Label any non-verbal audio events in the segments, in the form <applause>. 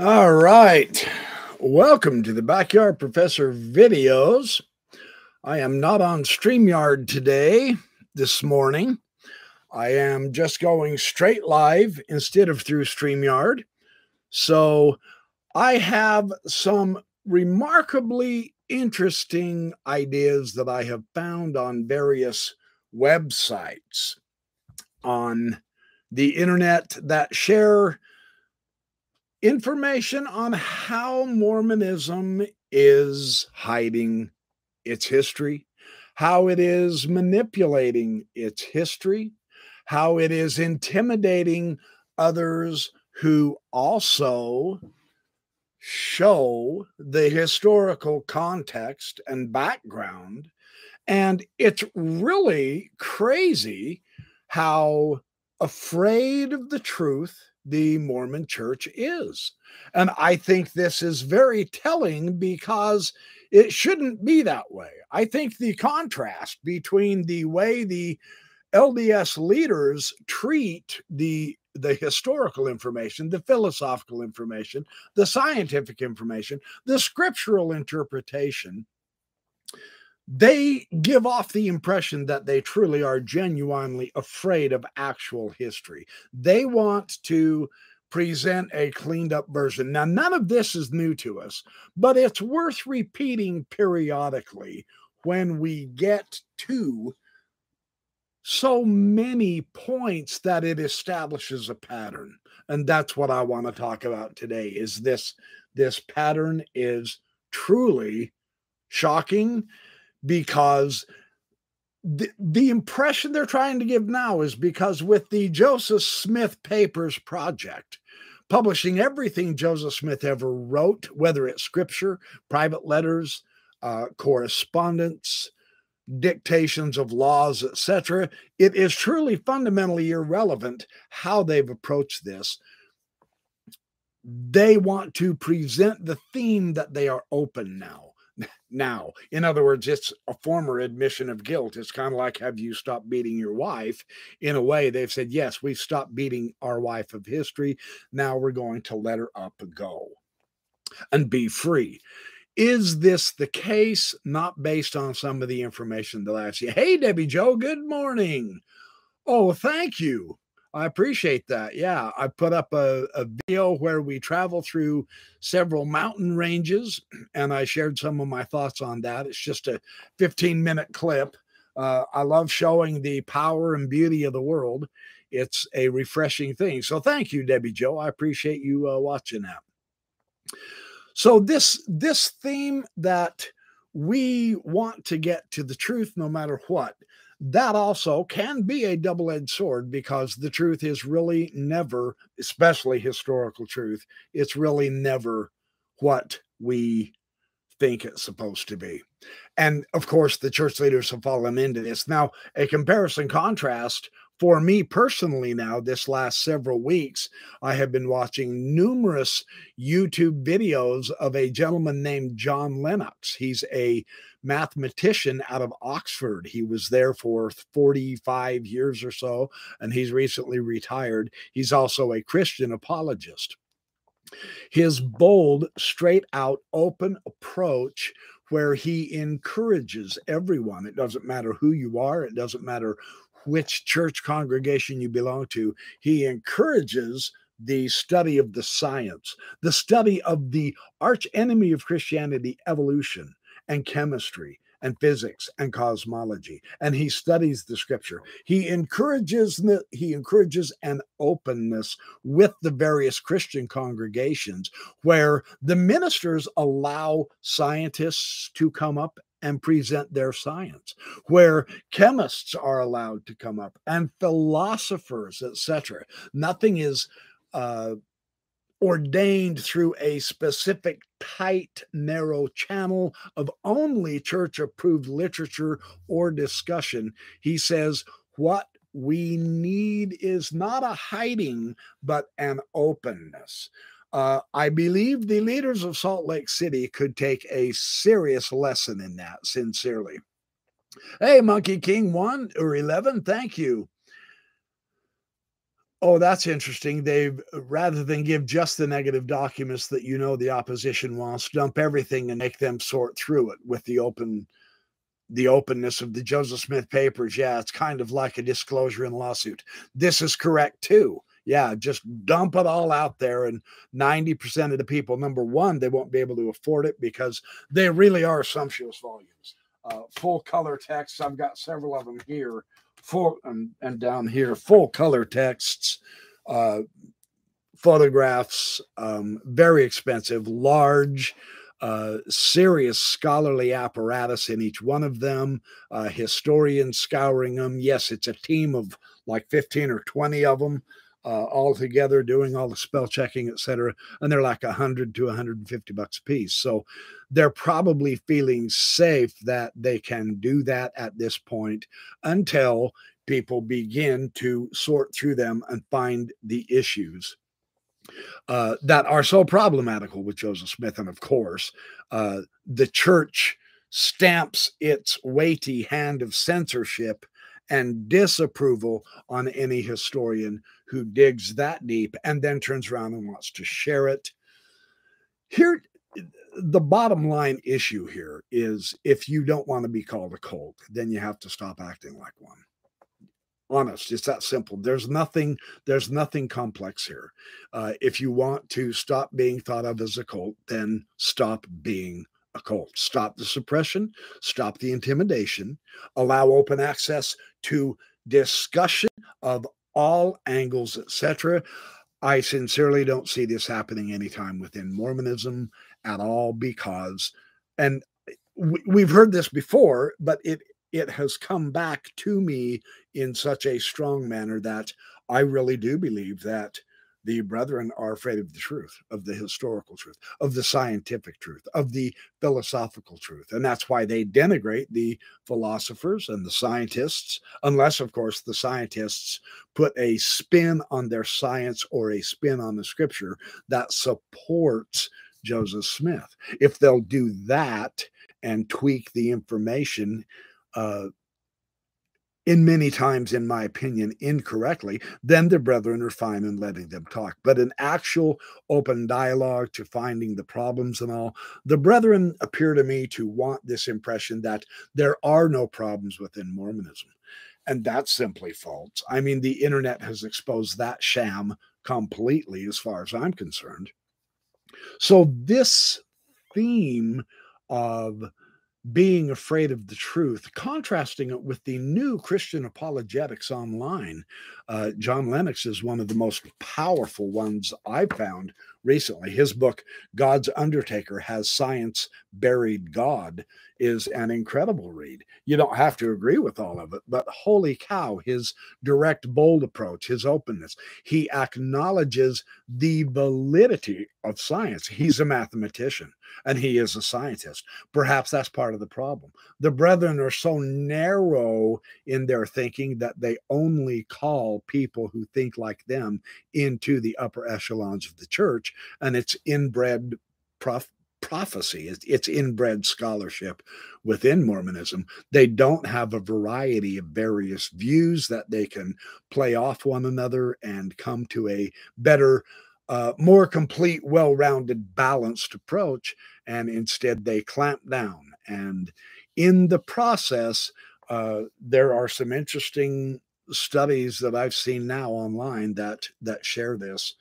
All right. Welcome to the Backyard Professor videos. I am not on StreamYard today, this morning. I am just going straight live instead of through StreamYard. So I have some remarkably interesting ideas that I have found on various websites on the internet that share information on how Mormonism is hiding its history, how it is manipulating its history, how it is intimidating others who also show the historical context and background. And it's really crazy how afraid of the truth the Mormon church is. And I think this is very telling because it shouldn't be that way. I think the contrast between the way the LDS leaders treat the the historical information, the philosophical information, the scientific information, the scriptural interpretation, they give off the impression that they truly are genuinely afraid of actual history. They want to present a cleaned up version. Now, none of this is new to us, but it's worth repeating periodically when we get to so many points that it establishes a pattern and that's what i want to talk about today is this this pattern is truly shocking because the, the impression they're trying to give now is because with the Joseph Smith Papers project, publishing everything Joseph Smith ever wrote, whether it's scripture, private letters, uh, correspondence, dictations of laws, etc., it is truly fundamentally irrelevant how they've approached this. They want to present the theme that they are open now now. In other words, it's a former admission of guilt. It's kind of like, have you stopped beating your wife? In a way, they've said, yes, we've stopped beating our wife of history. Now we're going to let her up and go and be free. Is this the case? Not based on some of the information that I've seen. Hey, Debbie Joe, good morning. Oh, thank you. I appreciate that. Yeah, I put up a, a video where we travel through several mountain ranges, and I shared some of my thoughts on that. It's just a 15 minute clip. Uh, I love showing the power and beauty of the world. It's a refreshing thing. So thank you, Debbie Joe. I appreciate you uh, watching that. So this this theme that we want to get to the truth no matter what that also can be a double edged sword because the truth is really never, especially historical truth, it's really never what we think it's supposed to be. And of course, the church leaders have fallen into this. Now, a comparison contrast for me personally, now, this last several weeks, I have been watching numerous YouTube videos of a gentleman named John Lennox. He's a mathematician out of Oxford. He was there for 45 years or so, and he's recently retired. He's also a Christian apologist. His bold, straight out, open approach where he encourages everyone. It doesn't matter who you are, it doesn't matter which church congregation you belong to. He encourages the study of the science, the study of the arch enemy of Christianity, evolution and chemistry and physics and cosmology and he studies the scripture he encourages he encourages an openness with the various christian congregations where the ministers allow scientists to come up and present their science where chemists are allowed to come up and philosophers etc nothing is uh, ordained through a specific tight, narrow channel of only church approved literature or discussion. He says, What we need is not a hiding, but an openness. Uh, I believe the leaders of Salt Lake City could take a serious lesson in that, sincerely. Hey, Monkey King 1 or 11, thank you. Oh, that's interesting. They've rather than give just the negative documents that you know the opposition wants, dump everything and make them sort through it with the open the openness of the Joseph Smith papers. Yeah, it's kind of like a disclosure in lawsuit. This is correct too. Yeah, just dump it all out there. And 90% of the people, number one, they won't be able to afford it because they really are sumptuous volumes. Uh, full color texts. I've got several of them here full and, and down here full color texts uh, photographs um, very expensive large uh, serious scholarly apparatus in each one of them uh, historians scouring them yes it's a team of like 15 or 20 of them uh, all together doing all the spell checking etc and they're like 100 to 150 bucks a piece so they're probably feeling safe that they can do that at this point until people begin to sort through them and find the issues uh, that are so problematical with Joseph Smith. And of course, uh, the church stamps its weighty hand of censorship and disapproval on any historian who digs that deep and then turns around and wants to share it. Here, the bottom line issue here is if you don't want to be called a cult, then you have to stop acting like one. Honest, it's that simple. There's nothing, there's nothing complex here. Uh, if you want to stop being thought of as a cult, then stop being a cult. Stop the suppression, stop the intimidation, allow open access to discussion of all angles, etc. I sincerely don't see this happening anytime within Mormonism at all because, and we've heard this before, but it it has come back to me in such a strong manner that I really do believe that the brethren are afraid of the truth, of the historical truth, of the scientific truth, of the philosophical truth. And that's why they denigrate the philosophers and the scientists, unless, of course, the scientists put a spin on their science or a spin on the scripture that supports Joseph Smith. If they'll do that and tweak the information, uh, in many times, in my opinion, incorrectly, then the brethren are fine in letting them talk. But an actual open dialogue to finding the problems and all, the brethren appear to me to want this impression that there are no problems within Mormonism. And that's simply false. I mean, the internet has exposed that sham completely, as far as I'm concerned. So, this theme of being afraid of the truth, contrasting it with the new Christian apologetics online. Uh, John Lennox is one of the most powerful ones I've found recently. His book, God's Undertaker Has Science Buried God, is an incredible read. You don't have to agree with all of it, but holy cow, his direct, bold approach, his openness. He acknowledges the validity of science. He's a mathematician and he is a scientist. Perhaps that's part of the problem. The brethren are so narrow in their thinking that they only call people who think like them into the upper echelons of the church, and it's inbred prof- prophecy. It's, it's inbred scholarship within Mormonism. They don't have a variety of various views that they can play off one another and come to a better uh, more complete, well rounded, balanced approach. And instead, they clamp down. And in the process, uh, there are some interesting studies that I've seen now online that that share this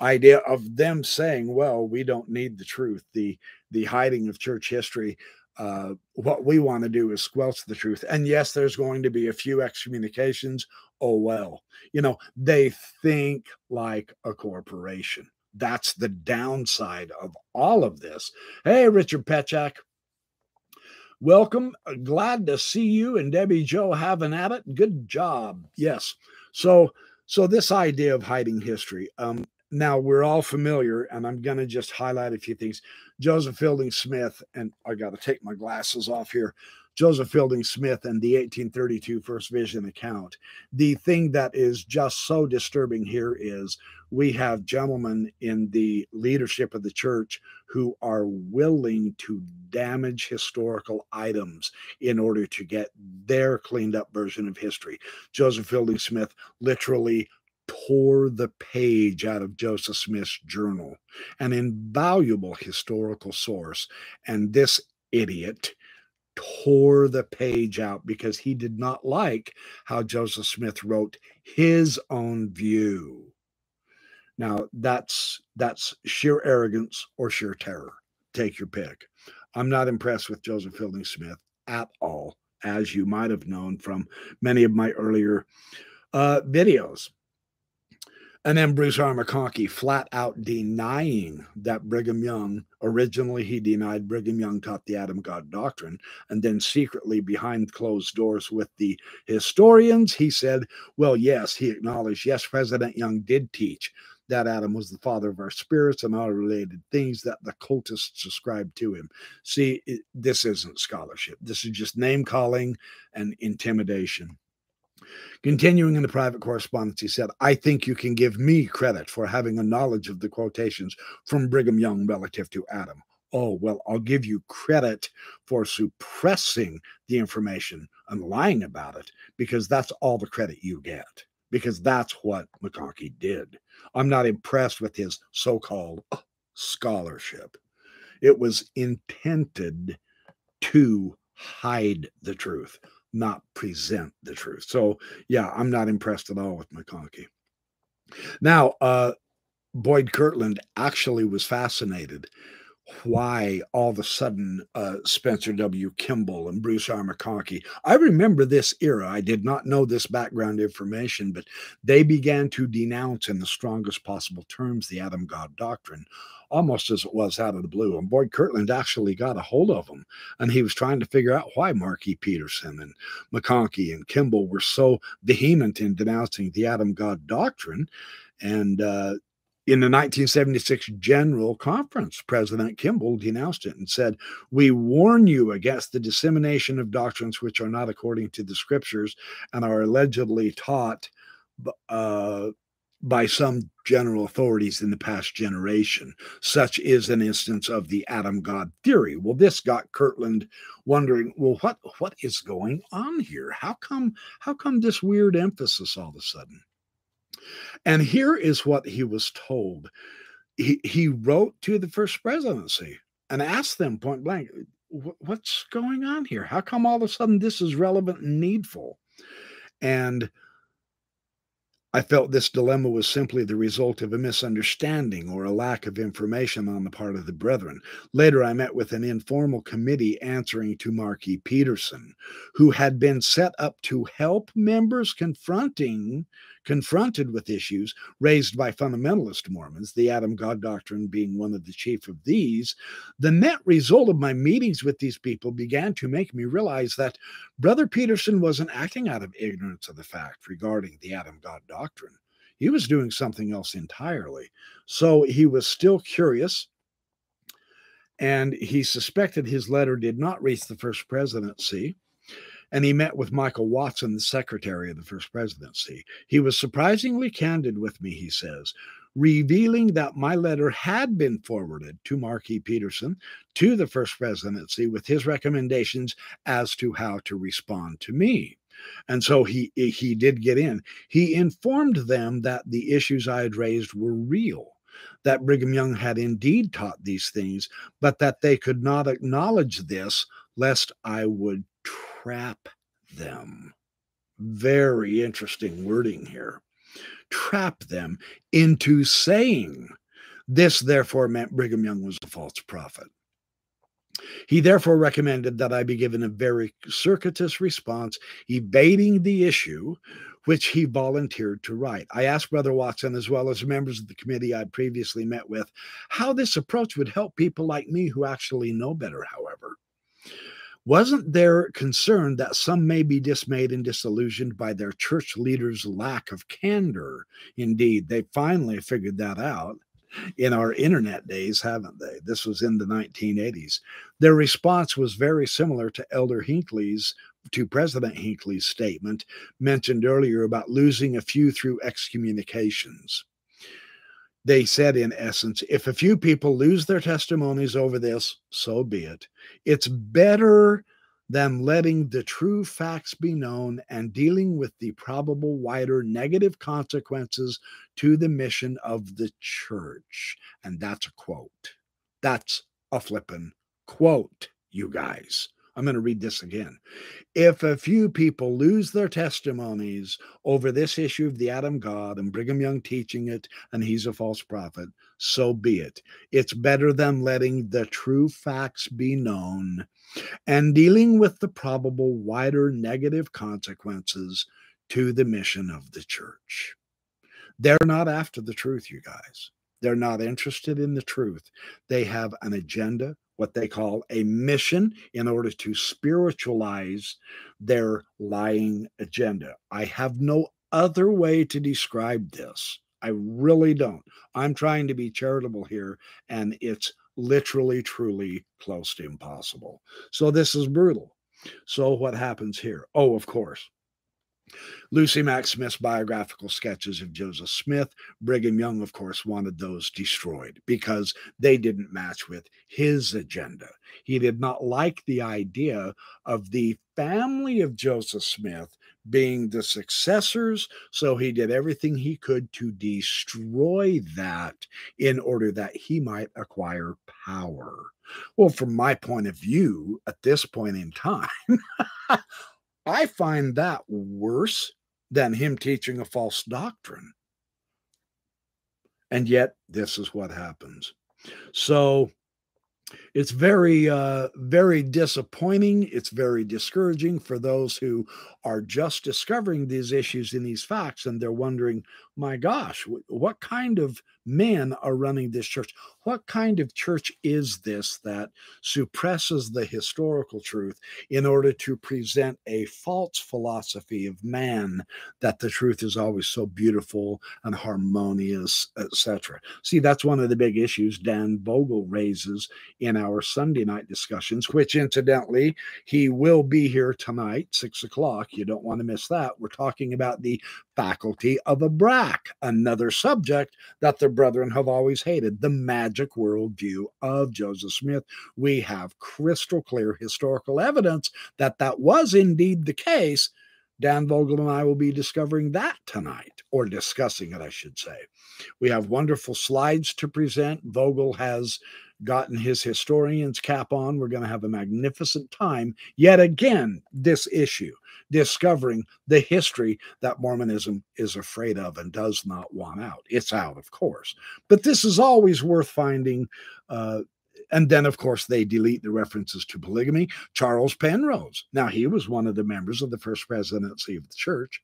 idea of them saying, "Well, we don't need the truth. the The hiding of church history uh, what we want to do is squelch the truth. And yes, there's going to be a few excommunications. Oh, well, you know, they think like a corporation. That's the downside of all of this. Hey, Richard Petchak. Welcome. Glad to see you and Debbie Joe having at it. Good job. Yes. So, so this idea of hiding history, um, now we're all familiar, and I'm going to just highlight a few things. Joseph Fielding Smith, and I got to take my glasses off here. Joseph Fielding Smith and the 1832 First Vision account. The thing that is just so disturbing here is we have gentlemen in the leadership of the church who are willing to damage historical items in order to get their cleaned up version of history. Joseph Fielding Smith literally tore the page out of Joseph Smith's journal, an invaluable historical source. And this idiot tore the page out because he did not like how Joseph Smith wrote his own view. Now that's that's sheer arrogance or sheer terror. Take your pick. I'm not impressed with Joseph Fielding Smith at all, as you might have known from many of my earlier uh, videos. And then Bruce R. McConkie flat out denying that Brigham Young, originally he denied Brigham Young taught the Adam God doctrine. And then secretly behind closed doors with the historians, he said, well, yes, he acknowledged, yes, President Young did teach that Adam was the father of our spirits and all related things that the cultists ascribed to him. See, it, this isn't scholarship. This is just name calling and intimidation. Continuing in the private correspondence, he said, I think you can give me credit for having a knowledge of the quotations from Brigham Young relative to Adam. Oh, well, I'll give you credit for suppressing the information and lying about it because that's all the credit you get, because that's what McConkie did. I'm not impressed with his so called scholarship. It was intended to hide the truth not present the truth. So, yeah, I'm not impressed at all with McConkie. Now, uh, Boyd Kirtland actually was fascinated why all of a sudden uh, Spencer W. Kimball and Bruce R. McConkie. I remember this era. I did not know this background information, but they began to denounce in the strongest possible terms the Adam God doctrine, almost as it was out of the blue. And Boyd Kirkland actually got a hold of him, and he was trying to figure out why Mark E. Petersen and McConkie and Kimball were so vehement in denouncing the Adam God doctrine. And uh, in the 1976 General Conference, President Kimball denounced it and said, We warn you against the dissemination of doctrines which are not according to the scriptures and are allegedly taught uh, by some general authorities in the past generation. Such is an instance of the Adam God theory. Well, this got Kirkland wondering, well, what what is going on here? How come how come this weird emphasis all of a sudden? And here is what he was told. He, he wrote to the first presidency and asked them point blank, what's going on here? How come all of a sudden this is relevant and needful? And I felt this dilemma was simply the result of a misunderstanding or a lack of information on the part of the brethren. Later, I met with an informal committee answering to Mark E. Petersen, who had been set up to help members confronting confronted with issues raised by fundamentalist Mormons, the Adam God doctrine being one of the chief of these, the net result of my meetings with these people began to make me realize that Brother Petersen wasn't acting out of ignorance of the fact regarding the Adam God doctrine. He was doing something else entirely. So he was still curious and he suspected his letter did not reach the first presidency and he met with Michael Watson, the secretary of the first presidency. He was surprisingly candid with me, he says, revealing that my letter had been forwarded to E. Petersen to the first presidency with his recommendations as to how to respond to me. And so he he did get in. He informed them that the issues I had raised were real that Brigham Young had indeed taught these things, but that they could not acknowledge this lest I would trap them. Very interesting wording here. Trap them into saying this, therefore, meant Brigham Young was a false prophet. He therefore recommended that I be given a very circuitous response, evading the issue, which he volunteered to write. I asked Brother Watson, as well as members of the committee I'd previously met with, how this approach would help people like me who actually know better, however. Wasn't there concern that some may be dismayed and disillusioned by their church leaders' lack of candor? Indeed, they finally figured that out in our internet days, haven't they? This was in the 1980s. Their response was very similar to Elder Hinckley's, to President Hinckley's statement mentioned earlier about losing a few through excommunications they said, in essence, if a few people lose their testimonies over this, so be it. It's better than letting the true facts be known and dealing with the probable wider negative consequences to the mission of the church. And that's a quote. That's a flippin' quote, you guys. I'm going to read this again. If a few people lose their testimonies over this issue of the Adam God and Brigham Young teaching it and he's a false prophet, so be it. It's better than letting the true facts be known and dealing with the probable wider negative consequences to the mission of the church. They're not after the truth, you guys. They're not interested in the truth. They have an agenda what they call a mission in order to spiritualize their lying agenda. I have no other way to describe this. I really don't. I'm trying to be charitable here, and it's literally, truly close to impossible. So this is brutal. So what happens here? Oh, of course, Lucy Mack Smith's biographical sketches of Joseph Smith, Brigham Young, of course, wanted those destroyed because they didn't match with his agenda. He did not like the idea of the family of Joseph Smith being the successors, so he did everything he could to destroy that in order that he might acquire power. Well, from my point of view, at this point in time, <laughs> I find that worse than him teaching a false doctrine. And yet, this is what happens. So, it's very uh, very disappointing it's very discouraging for those who are just discovering these issues in these facts and they're wondering my gosh what kind of men are running this church what kind of church is this that suppresses the historical truth in order to present a false philosophy of man that the truth is always so beautiful and harmonious etc see that's one of the big issues dan vogel raises in our Sunday night discussions, which incidentally, he will be here tonight, six o'clock. You don't want to miss that. We're talking about the faculty of a brack, another subject that the brethren have always hated the magic worldview of Joseph Smith. We have crystal clear historical evidence that that was indeed the case. Dan Vogel and I will be discovering that tonight, or discussing it, I should say. We have wonderful slides to present. Vogel has gotten his historian's cap on. We're going to have a magnificent time yet again, this issue, discovering the history that Mormonism is afraid of and does not want out. It's out, of course, but this is always worth finding. Uh, and then, of course, they delete the references to polygamy. Charles Penrose, now he was one of the members of the first presidency of the church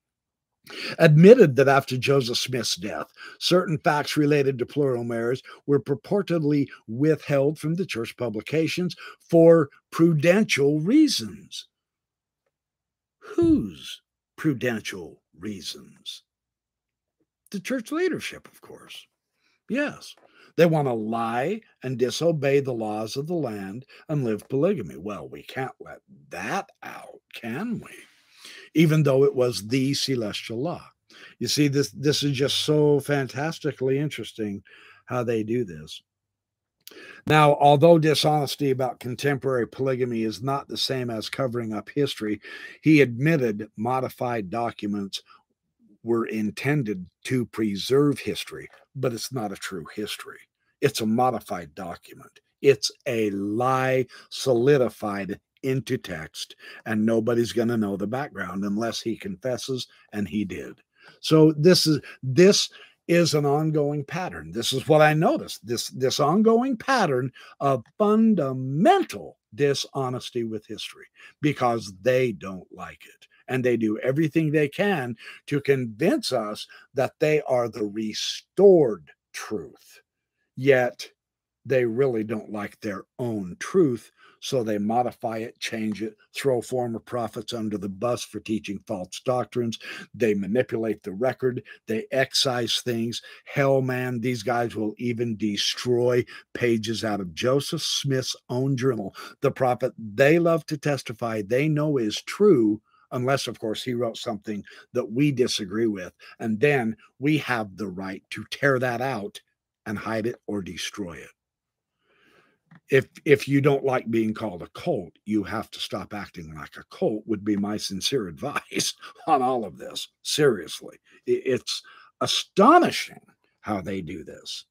admitted that after Joseph Smith's death, certain facts related to plural marriage were purportedly withheld from the church publications for prudential reasons. Whose prudential reasons? The church leadership, of course. Yes. They want to lie and disobey the laws of the land and live polygamy. Well, we can't let that out, can we? even though it was the celestial law. You see, this this is just so fantastically interesting how they do this. Now, although dishonesty about contemporary polygamy is not the same as covering up history, he admitted modified documents were intended to preserve history, but it's not a true history. It's a modified document. It's a lie solidified into text, and nobody's going to know the background unless he confesses, and he did. So this is this is an ongoing pattern. This is what I noticed. This this ongoing pattern of fundamental dishonesty with history because they don't like it. And they do everything they can to convince us that they are the restored truth. Yet they really don't like their own truth so they modify it, change it, throw former prophets under the bus for teaching false doctrines. They manipulate the record, they excise things. Hell, man, these guys will even destroy pages out of Joseph Smith's own journal. The prophet they love to testify they know is true unless, of course, he wrote something that we disagree with. And then we have the right to tear that out and hide it or destroy it. If if you don't like being called a cult, you have to stop acting like a cult. Would be my sincere <laughs> advice on all of this. Seriously, it's astonishing how they do this.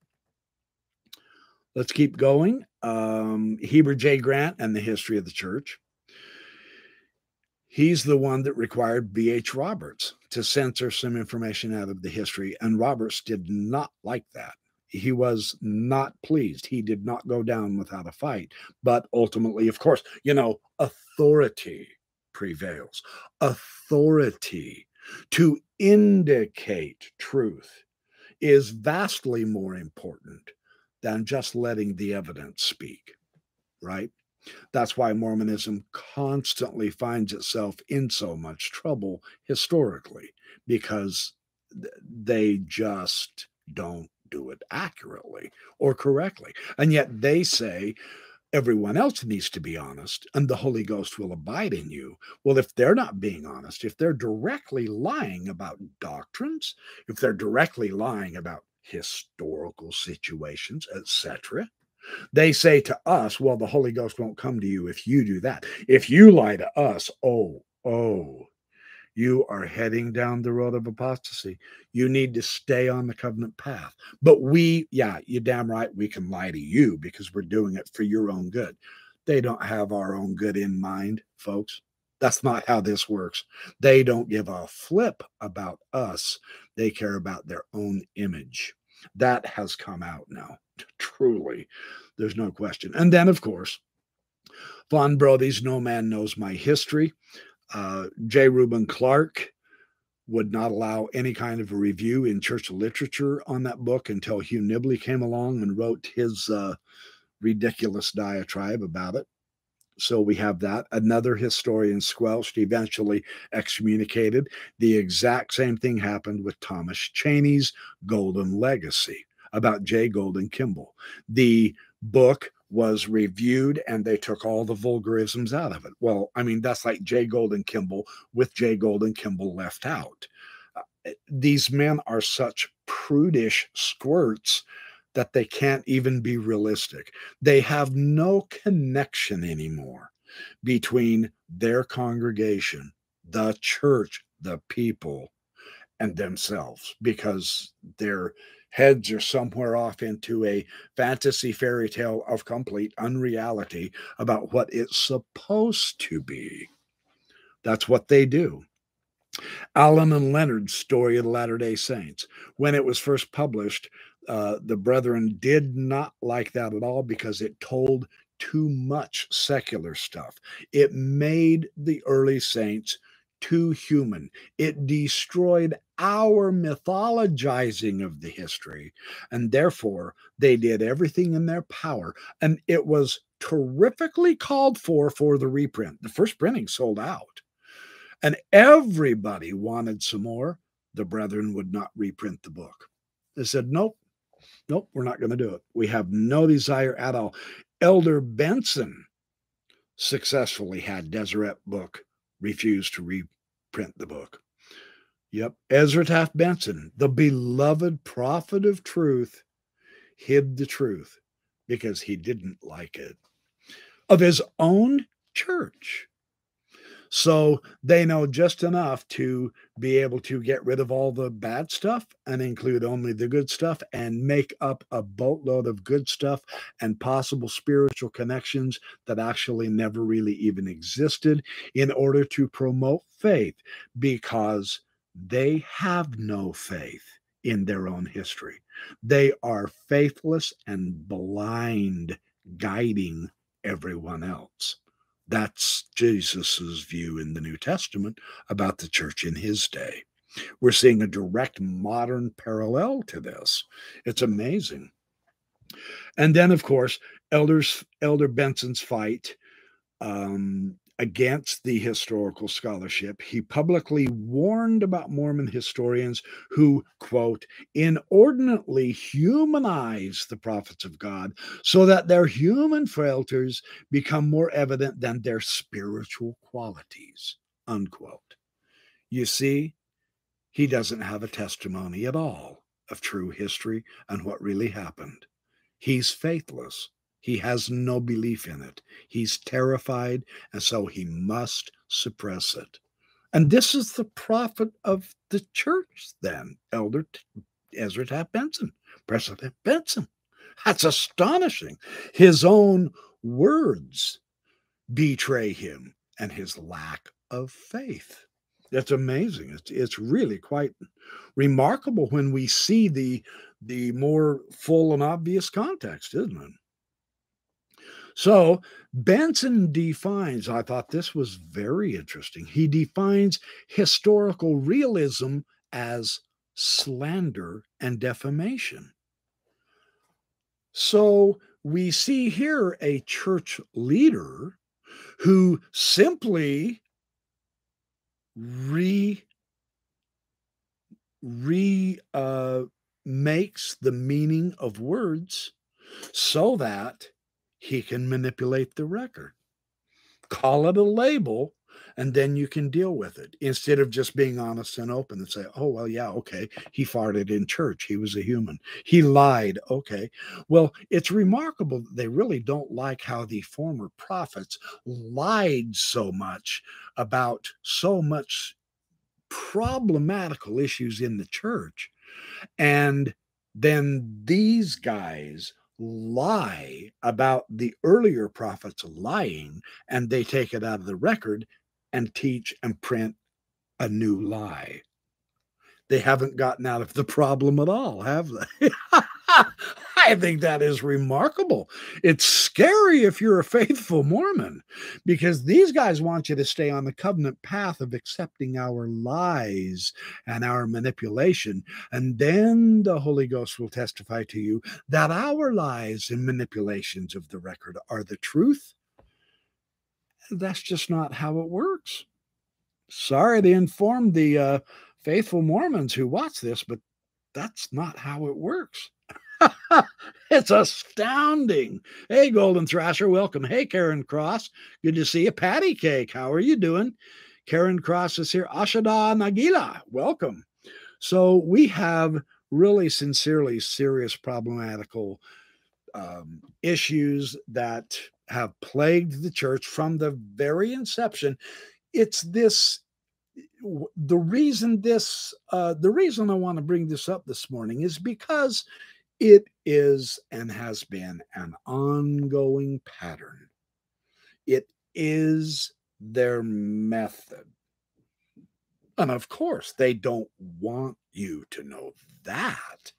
Let's keep going. Um, Heber J. Grant and the history of the church. He's the one that required B.H. Roberts to censor some information out of the history, and Roberts did not like that he was not pleased. He did not go down without a fight. But ultimately, of course, you know, authority prevails. Authority to indicate truth is vastly more important than just letting the evidence speak, right? That's why Mormonism constantly finds itself in so much trouble historically, because they just don't do it accurately or correctly. And yet they say everyone else needs to be honest and the Holy Ghost will abide in you. Well, if they're not being honest, if they're directly lying about doctrines, if they're directly lying about historical situations, etc., they say to us, well, the Holy Ghost won't come to you if you do that. If you lie to us, oh, oh, you are heading down the road of apostasy. You need to stay on the covenant path. But we, yeah, you damn right, we can lie to you because we're doing it for your own good. They don't have our own good in mind, folks. That's not how this works. They don't give a flip about us, they care about their own image. That has come out now, <laughs> truly. There's no question. And then, of course, Fawn Brodie's No Man Knows My History. Uh, J. Reuben Clark would not allow any kind of a review in church literature on that book until Hugh Nibley came along and wrote his uh, ridiculous diatribe about it. So we have that. Another historian squelched, eventually excommunicated. The exact same thing happened with Thomas Cheney's Golden Legacy about J. Golden Kimball. The book was reviewed and they took all the vulgarisms out of it. Well, I mean, that's like J. Golden Kimball with J. Golden Kimball left out. Uh, eh, these men are such prudish squirts that they can't even be realistic. They have no connection anymore between their congregation, the church, the people, and themselves because they're heads are somewhere off into a fantasy fairy tale of complete unreality about what it's supposed to be. That's what they do. Allen and Leonard's Story of the Latter day Saints. When it was first published, uh, the brethren did not like that at all because it told too much secular stuff. It made the early saints too human. It destroyed our mythologizing of the history. And therefore, they did everything in their power. And it was terrifically called for for the reprint. The first printing sold out. And everybody wanted some more. The brethren would not reprint the book. They said, nope, nope, we're not going to do it. We have no desire at all. Elder Benson successfully had Deseret book refused to reprint the book. Yep, Ezra Taft Benson, the beloved prophet of truth, hid the truth because he didn't like it of his own church. So they know just enough to be able to get rid of all the bad stuff and include only the good stuff and make up a boatload of good stuff and possible spiritual connections that actually never really even existed in order to promote faith because they have no faith in their own history. They are faithless and blind, guiding everyone else. That's Jesus's view in the New Testament about the church in his day. We're seeing a direct modern parallel to this. It's amazing. And then, of course, elders, Elder Benson's fight um, against the historical scholarship. He publicly warned about Mormon historians who, quote, inordinately humanize the prophets of God so that their human frailties become more evident than their spiritual qualities, unquote. You see, he doesn't have a testimony at all of true history and what really happened. He's faithless He has no belief in it. He's terrified, and so he must suppress it. And this is the prophet of the church, then, Elder Ezra Taft Benson, President Benson. That's astonishing. His own words betray him and his lack of faith. It's amazing. It's, it's really quite remarkable when we see the the more full and obvious context, isn't it? So Benson defines, I thought this was very interesting. He defines historical realism as slander and defamation. So we see here a church leader who simply re re uh, makes the meaning of words so that he can manipulate the record. Call it a label, and then you can deal with it instead of just being honest and open and say, oh, well, yeah, okay, he farted in church. He was a human. He lied. Okay. Well, it's remarkable that they really don't like how the former prophets lied so much about so much problematical issues in the church. And then these guys lie about the earlier prophets lying and they take it out of the record and teach and print a new lie. They haven't gotten out of the problem at all, have they? <laughs> I think that is remarkable. It's scary if you're a faithful Mormon because these guys want you to stay on the covenant path of accepting our lies and our manipulation. And then the Holy Ghost will testify to you that our lies and manipulations of the record are the truth. That's just not how it works. Sorry to inform the uh, faithful Mormons who watch this, but that's not how it works. <laughs> it's astounding. Hey, Golden Thrasher, welcome. Hey, Karen Cross, good to see you. Patty Cake, how are you doing? Karen Cross is here. Ashada Nagila, welcome. So we have really sincerely serious problematical um, issues that have plagued the church from the very inception. It's this the reason this uh, the reason I want to bring this up this morning is because it is and has been an ongoing pattern. It is their method. And of course, they don't want you to know that.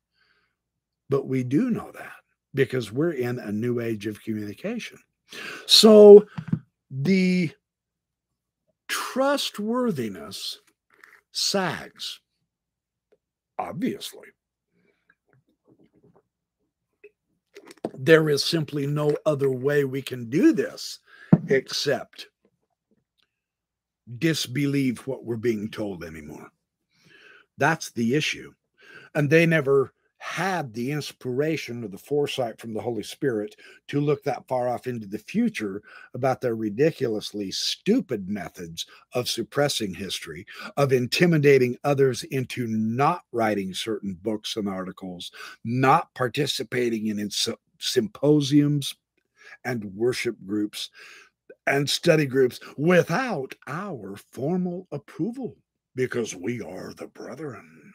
But we do know that because we're in a new age of communication. So the trustworthiness sags, obviously. There is simply no other way we can do this except disbelieve what we're being told anymore. That's the issue. And they never had the inspiration or the foresight from the Holy Spirit to look that far off into the future about their ridiculously stupid methods of suppressing history, of intimidating others into not writing certain books and articles, not participating in symposiums and worship groups and study groups without our formal approval because we are the brethren.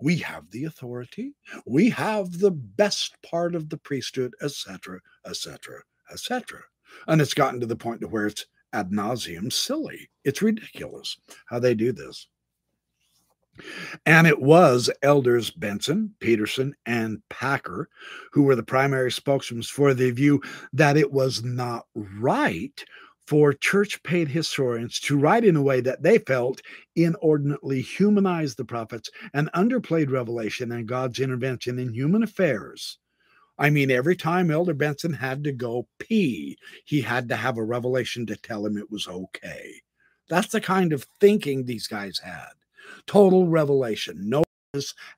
We have the authority. We have the best part of the priesthood, etc., etc., etc. And it's gotten to the point to where it's ad nauseum silly. It's ridiculous how they do this. And it was elders Benson, Petersen, and Packer who were the primary spokesmen for the view that it was not right for church paid historians to write in a way that they felt inordinately humanized the prophets and underplayed revelation and God's intervention in human affairs. I mean, every time Elder Benson had to go pee, he had to have a revelation to tell him it was okay. That's the kind of thinking these guys had. Total revelation, no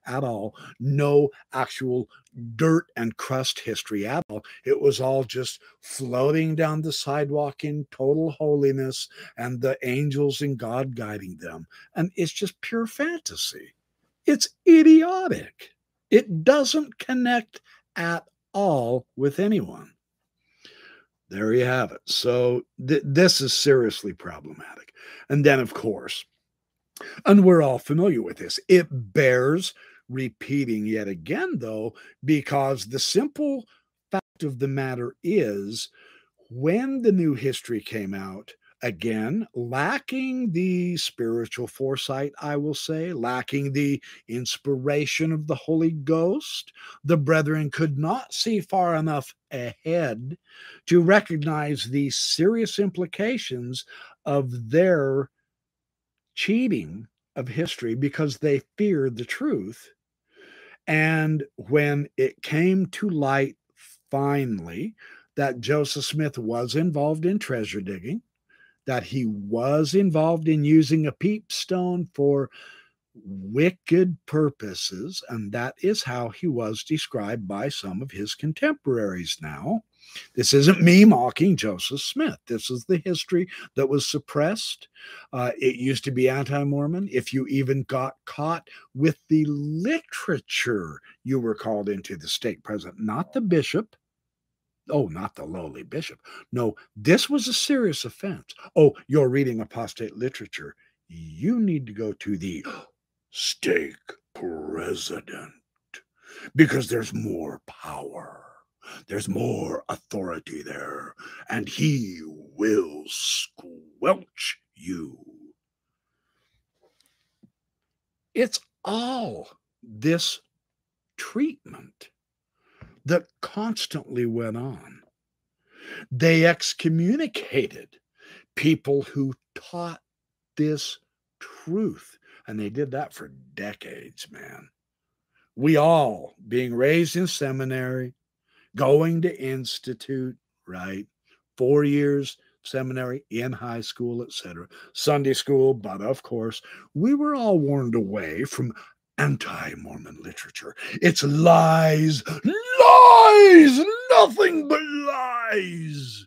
at all, no actual dirt and crust history at all. It was all just floating down the sidewalk in total holiness and the angels and God guiding them. And it's just pure fantasy. It's idiotic. It doesn't connect at all with anyone. there you have it. So th- this is seriously problematic. And then, of course, and we're all familiar with this, it bears repeating yet again, though, because the simple fact of the matter is when the new history came out, again, lacking the spiritual foresight, I will say, lacking the inspiration of the Holy Ghost, the brethren could not see far enough ahead to recognize the serious implications of their cheating of history because they feared the truth. And when it came to light finally that Joseph Smith was involved in treasure digging, that he was involved in using a peepstone for wicked purposes, and that is how he was described by some of his contemporaries now. This isn't me mocking Joseph Smith. This is the history that was suppressed. Uh, it used to be anti Mormon. If you even got caught with the literature, you were called into the stake president, not the bishop. Oh, not the lowly bishop. No, this was a serious offense. Oh, you're reading apostate literature. You need to go to the <gasps> stake president because there's more power. There's more authority there, and he will squelch you. It's all this treatment that constantly went on. They excommunicated people who taught this truth, and they did that for decades, man. We all, being raised in seminary, going to institute, right? Four years seminary, in high school, etc., Sunday school, but of course, we were all warned away from anti Mormon literature. It's lies, lies, nothing but lies.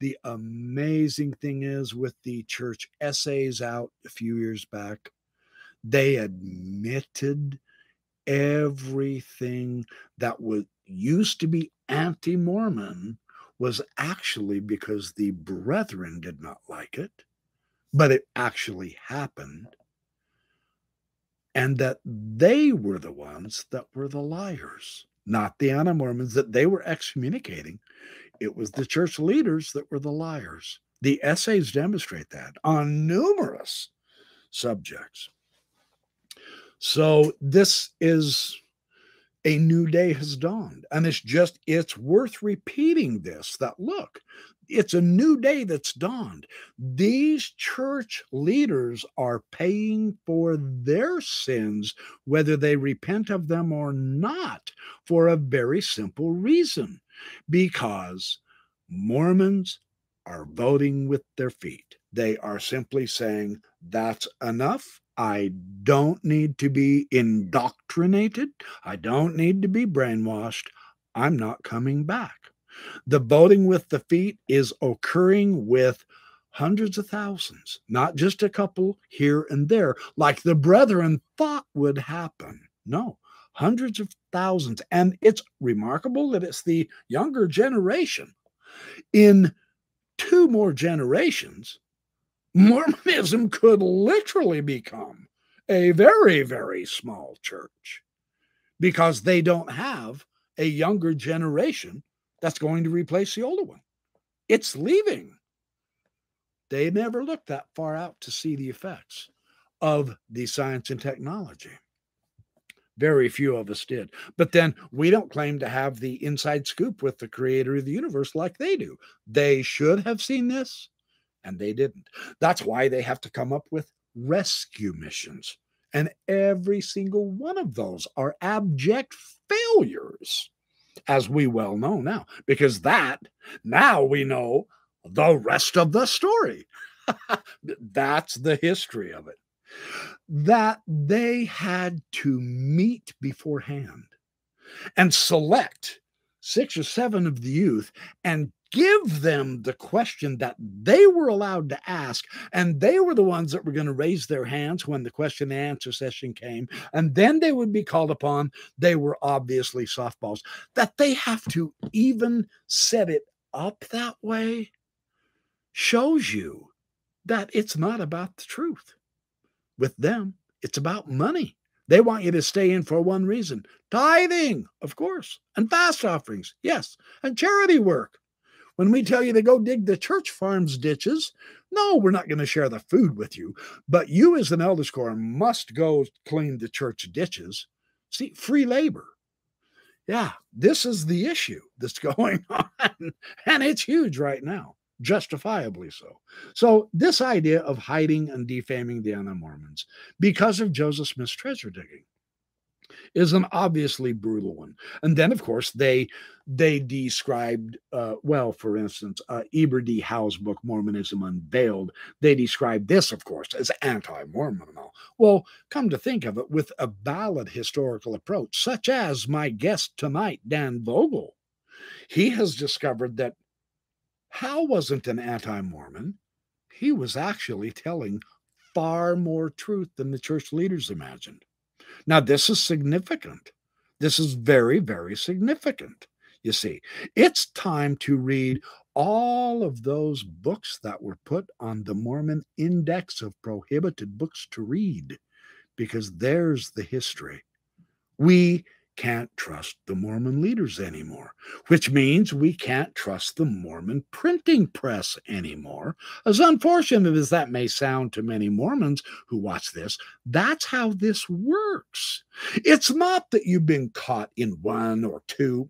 The amazing thing is, with the church essays out a few years back, they admitted everything that was used to be anti Mormon was actually because the brethren did not like it, but it actually happened and that they were the ones that were the liars, not the anti Mormons that they were excommunicating. It was the church leaders that were the liars. The essays demonstrate that on numerous subjects. So, this is a new day has dawned. And it's just, it's worth repeating this that look, it's a new day that's dawned. These church leaders are paying for their sins, whether they repent of them or not, for a very simple reason because Mormons are voting with their feet. They are simply saying, that's enough. I don't need to be indoctrinated. I don't need to be brainwashed. I'm not coming back. The voting with the feet is occurring with hundreds of thousands, not just a couple here and there, like the brethren thought would happen. No, hundreds of thousands. And it's remarkable that it's the younger generation. In two more generations, Mormonism could literally become a very, very small church because they don't have a younger generation that's going to replace the older one. It's leaving. They never looked that far out to see the effects of the science and technology. Very few of us did. But then we don't claim to have the inside scoop with the creator of the universe like they do. They should have seen this and they didn't. That's why they have to come up with rescue missions. And every single one of those are abject failures, as we well know now, because that now we know the rest of the story. <laughs> That's the history of it. That they had to meet beforehand and select six or seven of the youth and give them the question that they were allowed to ask. And they were the ones that were going to raise their hands when the question and answer session came. And then they would be called upon. They were obviously softballs. That they have to even set it up that way shows you that it's not about the truth. With them, it's about money. They want you to stay in for one reason tithing, of course, and fast offerings, yes, and charity work. When we tell you to go dig the church farm's ditches, no, we're not going to share the food with you, but you as an elders quorum must go clean the church ditches. See, free labor. Yeah, this is the issue that's <laughs> going on, and it's huge right now justifiably so. So, this idea of hiding and defaming the anti Mormons because of Joseph Smith's treasure digging is an obviously brutal one. And then, of course, they they described uh, well, for instance, uh, Eber D. Howe's book Mormonism Unveiled. They described this, of course, as anti-Mormon. Well, come to think of it, with a valid historical approach, such as my guest tonight, Dan Vogel, he has discovered that Howe wasn't an anti Mormon. He was actually telling far more truth than the church leaders imagined. Now, this is significant. This is very, very significant. You see, it's time to read all of those books that were put on the Mormon Index of Prohibited Books to Read, because there's the history. We can't trust the Mormon leaders anymore, which means we can't trust the Mormon printing press anymore. As unfortunate as that may sound to many Mormons who watch this, that's how this works. It's not that you've been caught in one or two,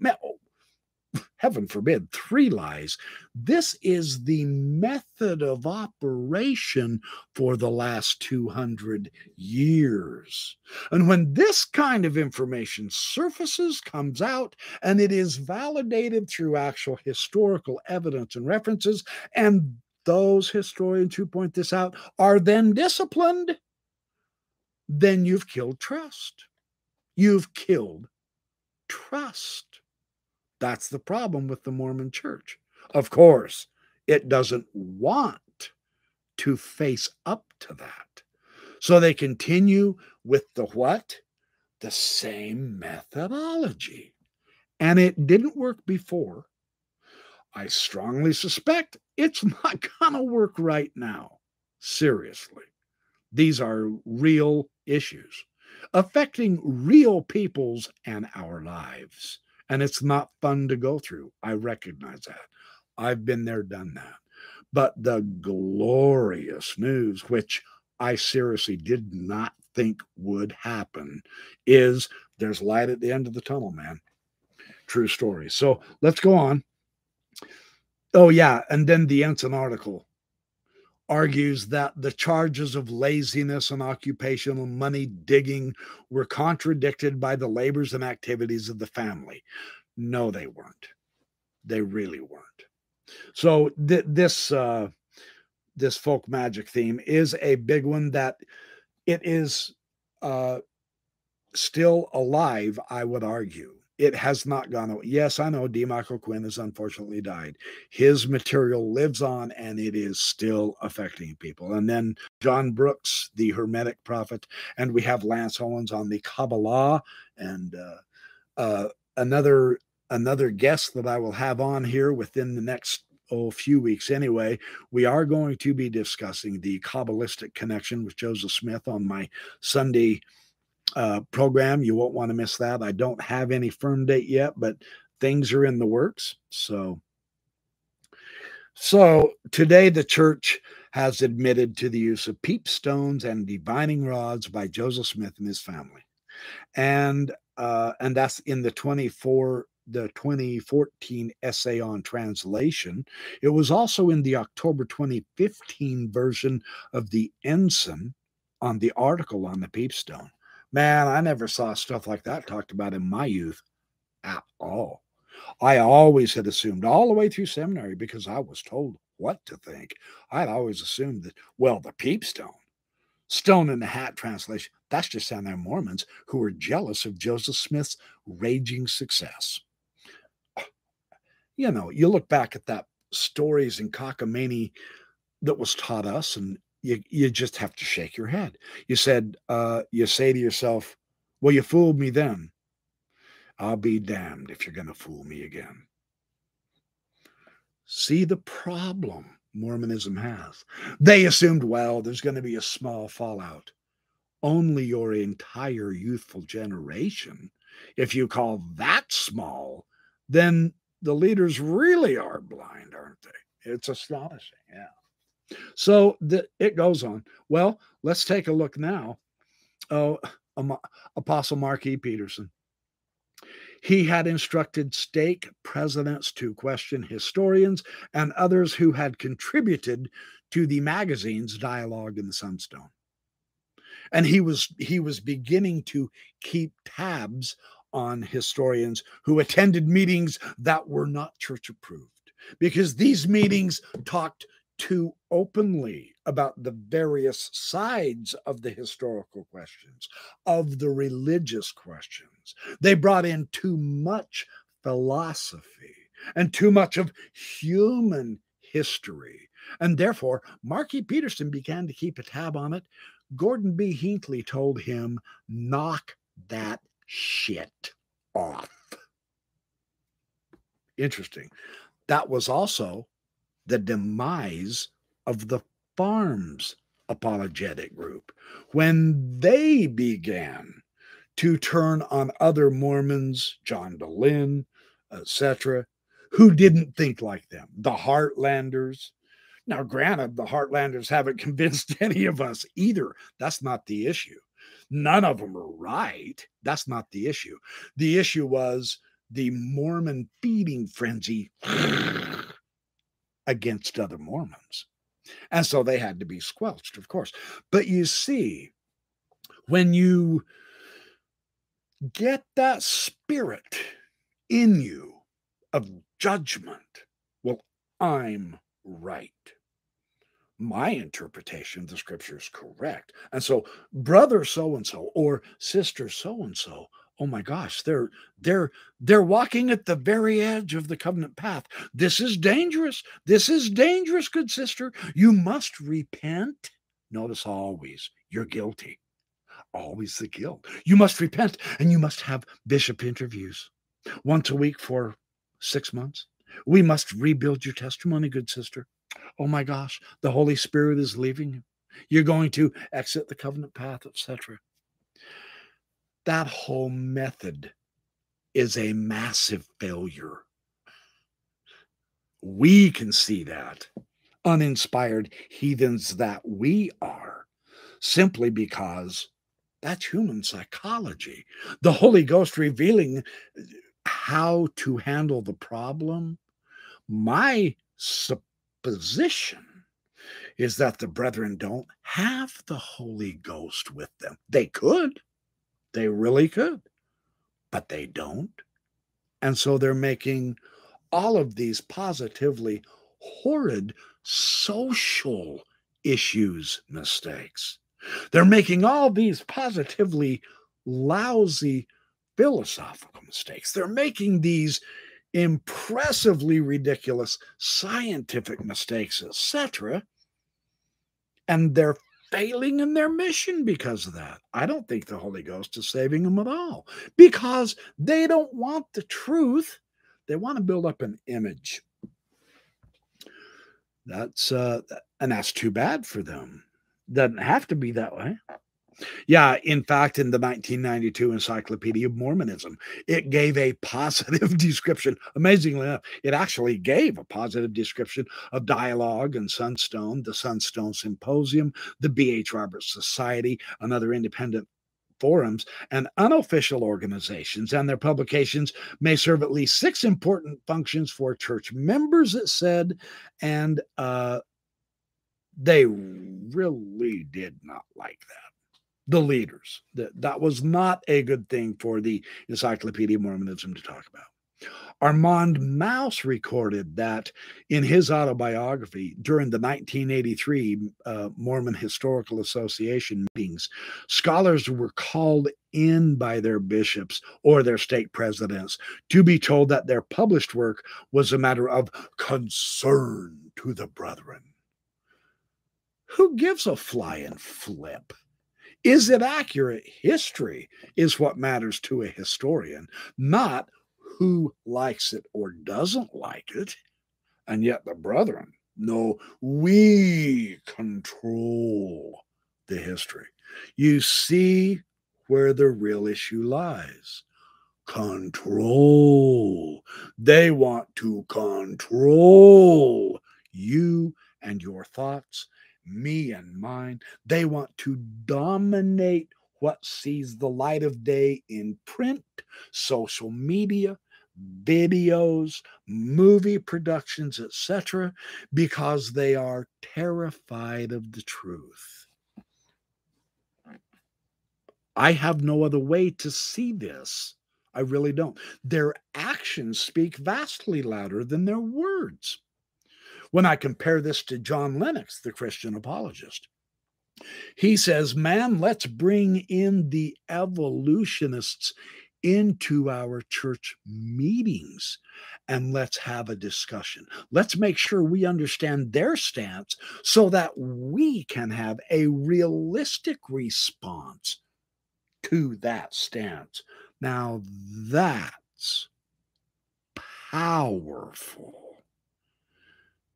heaven forbid, three lies. This is the method of operation for the last 200 years. And when this kind of information surfaces, comes out, and it is validated through actual historical evidence and references, and those historians who point this out are then disciplined, then you've killed trust. You've killed trust. That's the problem with the Mormon church. Of course, it doesn't want to face up to that. So they continue with the what? The same methodology. And it didn't work before. I strongly suspect it's <laughs> not going to work right now. Seriously. These are real issues affecting real people's and our lives. And it's not fun to go through. I recognize that. I've been there, done that. But the glorious news, which I seriously did not think would happen, is there's light at the end of the tunnel, man. True story. So let's go on. Oh, yeah. And then the Ensign article argues that the charges of laziness and occupational money digging were contradicted by the labors and activities of the family. No, they weren't. They really weren't. So th- this uh, this folk magic theme is a big one that it is uh, still alive. I would argue it has not gone away. Yes, I know D. Michael Quinn has unfortunately died. His material lives on and it is still affecting people. And then John Brooks, the Hermetic prophet, and we have Lance Owens on the Kabbalah, and uh, uh, another another guest that I will have on here within the next oh, few weeks anyway. We are going to be discussing the Kabbalistic connection with Joseph Smith on my Sunday uh, program. You won't want to miss that. I don't have any firm date yet, but things are in the works. So, so today the church has admitted to the use of peep stones and divining rods by Joseph Smith and his family, and uh, and that's in the 24 the 2014 essay on translation. It was also in the October 2015 version of the Ensign on the article on the peepstone. Man, I never saw stuff like that talked about in my youth at all. I always had assumed all the way through seminary because I was told what to think. I'd always assumed that, well, the peepstone, stone in the hat translation, that's just anti Mormons who were jealous of Joseph Smith's raging success. You know, you look back at that stories in cockamamie that was taught us, and you you just have to shake your head. You said uh, you say to yourself, "Well, you fooled me then. I'll be damned if you're going to fool me again." See the problem Mormonism has. They assumed, well, there's going to be a small fallout. Only your entire youthful generation. If you call that small, then the leaders really are blind, aren't they? It's astonishing. Yeah. So the, it goes on. Well, let's take a look now. Oh, Apostle Mark E. Petersen. He had instructed stake presidents to question historians and others who had contributed to the magazine's dialogue in the Sunstone. And he was he was beginning to keep tabs on historians who attended meetings that were not church approved because these meetings talked too openly about the various sides of the historical questions, of the religious questions. They brought in too much philosophy and too much of human history. And therefore, Mark E. Petersen began to keep a tab on it. Gordon B. Hinckley told him, knock that shit off. Interesting. That was also the demise of the Farms apologetic group when they began to turn on other Mormons, John Dehlin, etc., who didn't think like them, the Heartlanders. Now, granted, the Heartlanders haven't <laughs> convinced any of us either. That's not the issue. None of them are right. That's not the issue. The issue was the Mormon feeding frenzy <laughs> against other Mormons. And so they had to be squelched, of course. But you see, when you get that spirit in you of judgment, well, I'm right. My interpretation of the scripture is correct. And so, brother so and so or sister so and so oh my gosh they're they're they're walking at the very edge of the covenant path. This is dangerous. This is dangerous good sister. You must repent. Notice always you're guilty. Always the guilt. You must repent and you must have bishop interviews. Once a week for 6 months. We must rebuild your testimony good sister. Oh my gosh the holy spirit is leaving you. You're going to exit the covenant path etc that whole method is a massive failure. We can see that, uninspired heathens that we are, simply because that's human psychology. The Holy Ghost revealing how to handle the problem. My supposition is that the brethren don't have the Holy Ghost with them. They could. They really could, but they don't. And so they're making all of these positively horrid social issues mistakes. They're making all these positively lousy philosophical mistakes. They're making these impressively ridiculous scientific mistakes, etc. And they're failing in their mission because of that. I don't think the Holy Ghost is saving them at all because they don't want the truth. They want to build up an image. That's uh and that's too bad for them. Doesn't have to be that way. Yeah, in fact, in the 1992 Encyclopedia of Mormonism, it gave a positive <laughs> description. Amazingly enough, it actually gave a positive description of dialogue and Sunstone, the Sunstone Symposium, the B.H. Roberts Society, another independent forums and unofficial organizations and their publications may serve at least six important functions for church members it said and uh, they really did not like that the leaders. That that was not a good thing for the Encyclopedia of Mormonism to talk about. Armand Mauss recorded that in his autobiography during the 1983 uh, Mormon Historical Association meetings, scholars were called in by their bishops or their state presidents to be told that their published work was a matter of concern to the brethren. Who gives a flying flip? Is it accurate? History is what matters to a historian, not who likes it or doesn't like it. And yet the brethren, no, we control the history. You see where the real issue lies control. They want to control you and your thoughts, me and mine. They want to dominate what sees the light of day in print, social media, videos, movie productions, etc., because they are terrified of the truth. I have no other way to see this. I really don't. Their actions speak vastly louder than their words. When I compare this to John Lennox, the Christian apologist, he says, Man, let's bring in the evolutionists into our church meetings and let's have a discussion. Let's make sure we understand their stance so that we can have a realistic response to that stance. Now that's powerful.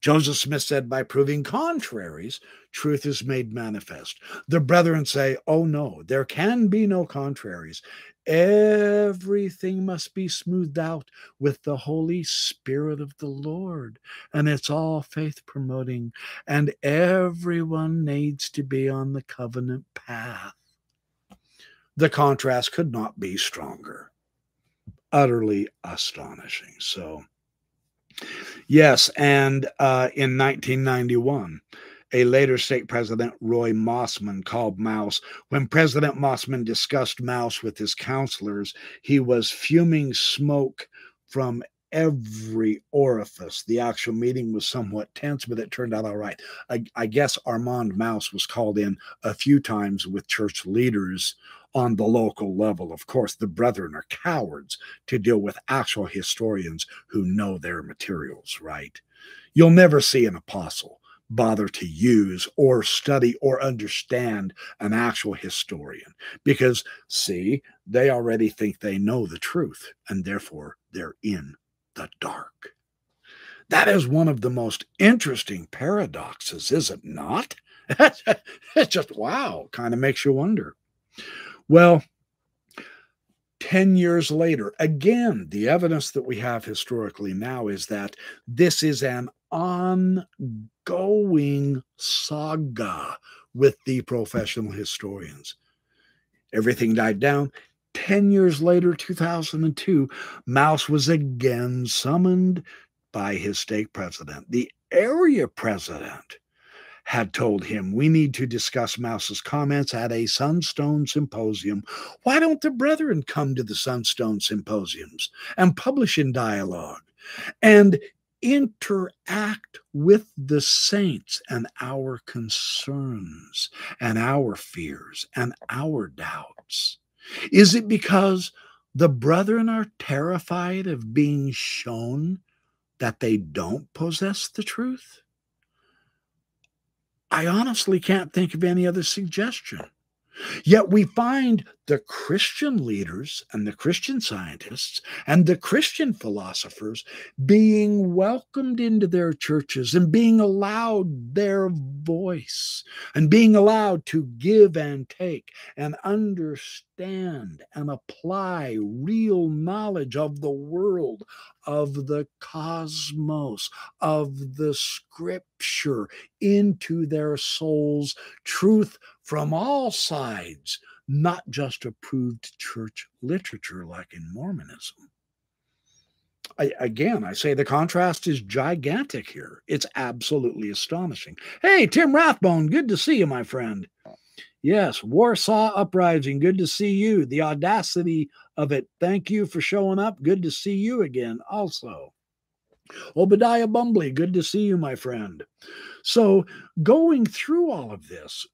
Joseph Smith said, by proving contraries, truth is made manifest. The brethren say, oh no, there can be no contraries. Everything must be smoothed out with the Holy Spirit of the Lord. And it's all faith promoting. And everyone needs to be on the covenant path. The contrast could not be stronger. Utterly astonishing. So, Yes, and uh, in 1991, a later state president, Roy Mossman, called Mauss. When President Mossman discussed Mauss with his counselors, he was fuming smoke from every orifice. The actual meeting was somewhat tense, but it turned out all right. I, I guess Armand Mauss was called in a few times with church leaders on the local level. Of course, the brethren are cowards to deal with actual historians who know their materials, right? You'll never see an apostle bother to use or study or understand an actual historian because, see, they already think they know the truth and therefore they're in the dark. That is one of the most interesting paradoxes, is it not? <laughs> it's just wow, kind of makes you wonder. Well, 10 years later, again, the evidence that we have historically now is that this is an ongoing saga with the professional historians. Everything died down. 10 years later, 2002, Mauss was again summoned by his state president. The area president had told him, We need to discuss Mauss's comments at a Sunstone symposium. Why don't the brethren come to the Sunstone symposiums and publish in dialogue and interact with the saints and our concerns and our fears and our doubts? Is it because the brethren are terrified of being shown that they don't possess the truth? I honestly can't think of any other suggestion. Yet we find the Christian leaders and the Christian scientists and the Christian philosophers being welcomed into their churches and being allowed their voice and being allowed to give and take and understand and apply real knowledge of the world, of the cosmos, of the scripture into their souls, truth from all sides not just approved church literature like in Mormonism. I, again, I say the contrast is gigantic here. It's absolutely astonishing. Hey, Tim Rathbone, good to see you, my friend. Yes, Warsaw Uprising, good to see you. The audacity of it. Thank you for showing up. Good to see you again, also. Obadiah Bumbly, good to see you, my friend. So, going through all of this,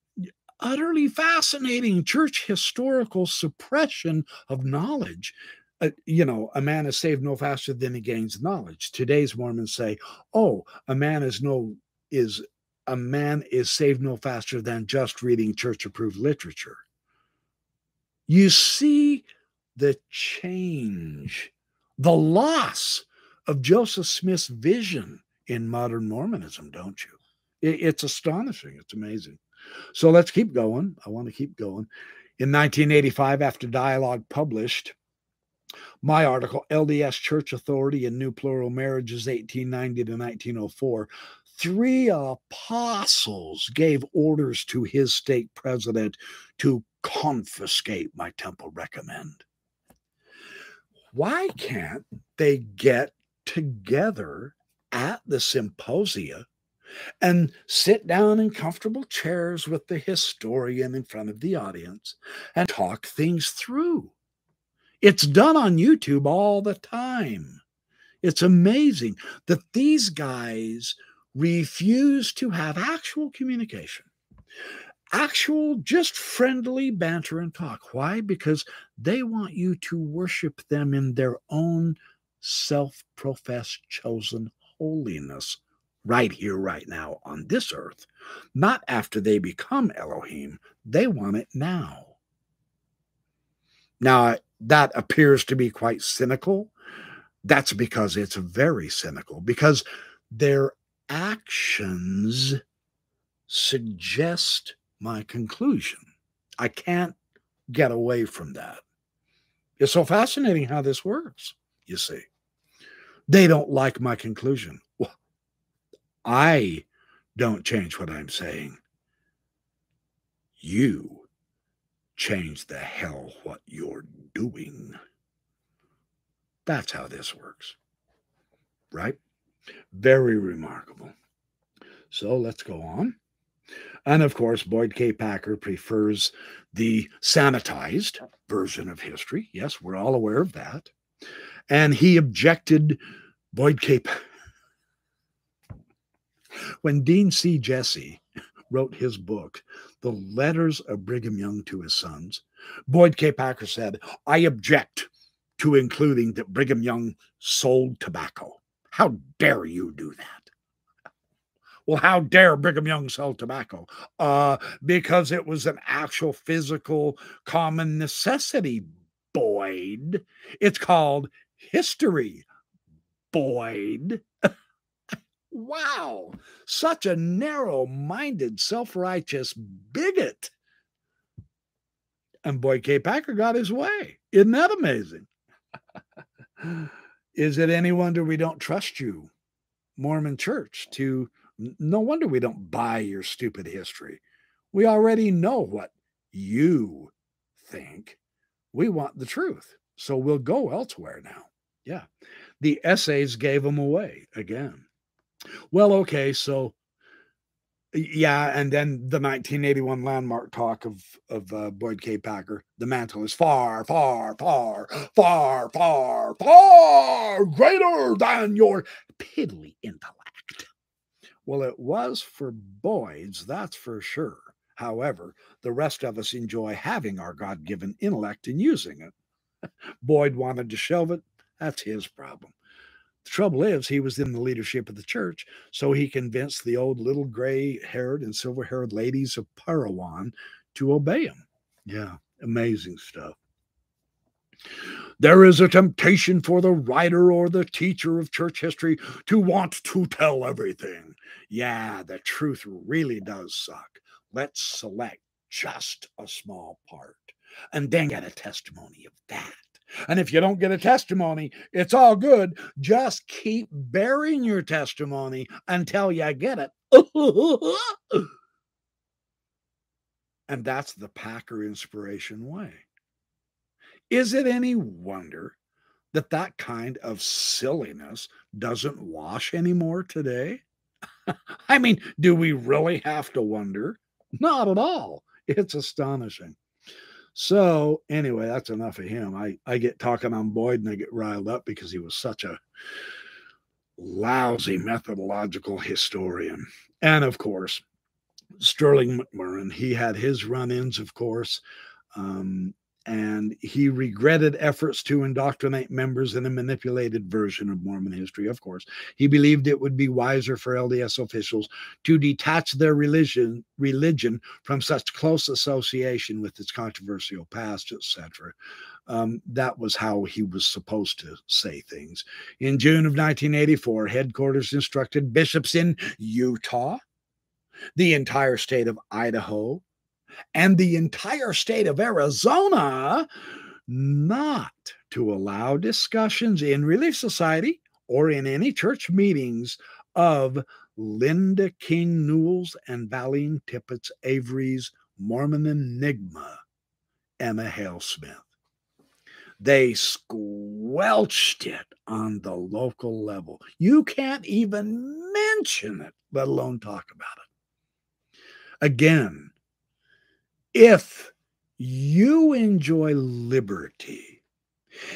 utterly fascinating church historical suppression of knowledge. Uh, you know, a man is saved no faster than he gains knowledge. Today's Mormons say, "Oh, a man is no is a man is saved no faster than just reading church approved literature." You see the change, the loss of Joseph Smith's vision in modern Mormonism, don't you? It, it's astonishing. It's amazing. So let's keep going. I want to keep going. In 1985, after Dialogue published my article, LDS Church Authority and New Plural Marriages, 1890 to 1904, three apostles gave orders to his state president to confiscate my temple recommend. Why can't they get together at the symposia and sit down in comfortable chairs with the historian in front of the audience and talk things through? It's done on YouTube all the time. It's amazing that these guys refuse to have actual communication, actual, just friendly banter and talk. Why? Because they want you to worship them in their own self professed chosen holiness right here, right now on this earth, not after they become Elohim. They want it now. Now, that appears to be quite cynical. That's because it's very cynical, because their actions suggest my conclusion. I can't get away from that. It's so fascinating how this works, you see. They don't like my conclusion. I don't change what I'm saying. You change the hell what you're doing. That's how this works. Right? Very remarkable. So let's go on. And of course, Boyd K. Packer prefers the sanitized version of history. Yes, we're all aware of that. And he objected, Boyd K. when Dean C. Jessee wrote his book, The Letters of Brigham Young to His Sons, Boyd K. Packer said, I object to including that Brigham Young sold tobacco. How dare you do that? Well, how dare Brigham Young sell tobacco? Uh, because it was an actual physical common necessity, Boyd. It's called history, Boyd. <laughs> wow, such a narrow minded, self righteous bigot. And Boyd, K. Packer got his way. Isn't that amazing? <laughs> Is it any wonder we don't trust you, Mormon church, to no wonder we don't buy your stupid history. We already know what you think. We want the truth. So we'll go elsewhere now. Yeah. The essays gave them away again. Well, okay. So yeah, and then the 1981 landmark talk of of uh, Boyd K. Packer. The mantle is far, far, far, far, far, far greater than your piddly intellect. Well, it was for Boyd's, that's for sure. However, the rest of us enjoy having our God given intellect and using it. <laughs> Boyd wanted to shelve it. That's his problem. The trouble is, he was in the leadership of the church, so he convinced the old little gray haired and silver haired ladies of Parowan to obey him. Yeah, amazing stuff. There is a temptation for the writer or the teacher of church history to want to tell everything. Yeah, the truth really does suck. Let's select just a small part and then get a testimony of that. And if you don't get a testimony, it's all good. Just keep bearing your testimony until you get it. <laughs> and that's the Packer inspiration way. Is it any wonder that that kind of silliness doesn't wash anymore today? <laughs> I mean, do we really have to wonder? Not at all. It's astonishing. So anyway, that's enough of him. I, I get talking on Boyd and I get riled up because he was such a lousy methodological historian. And of course, Sterling McMurrin, he had his run-ins, of course. Um, and he regretted efforts to indoctrinate members in a manipulated version of Mormon history, of course. He believed it would be wiser for LDS officials to detach their religion, religion from such close association with its controversial past, etc. Um, that was how he was supposed to say things. In June of 1984, headquarters instructed bishops in Utah, the entire state of Idaho, and the entire state of Arizona not to allow discussions in Relief Society or in any church meetings of Linda King Newell's and Valeen Tippetts Avery's Mormon Enigma, Emma Hale Smith. They squelched it on the local level. You can't even mention it, let alone talk about it. Again, if you enjoy liberty,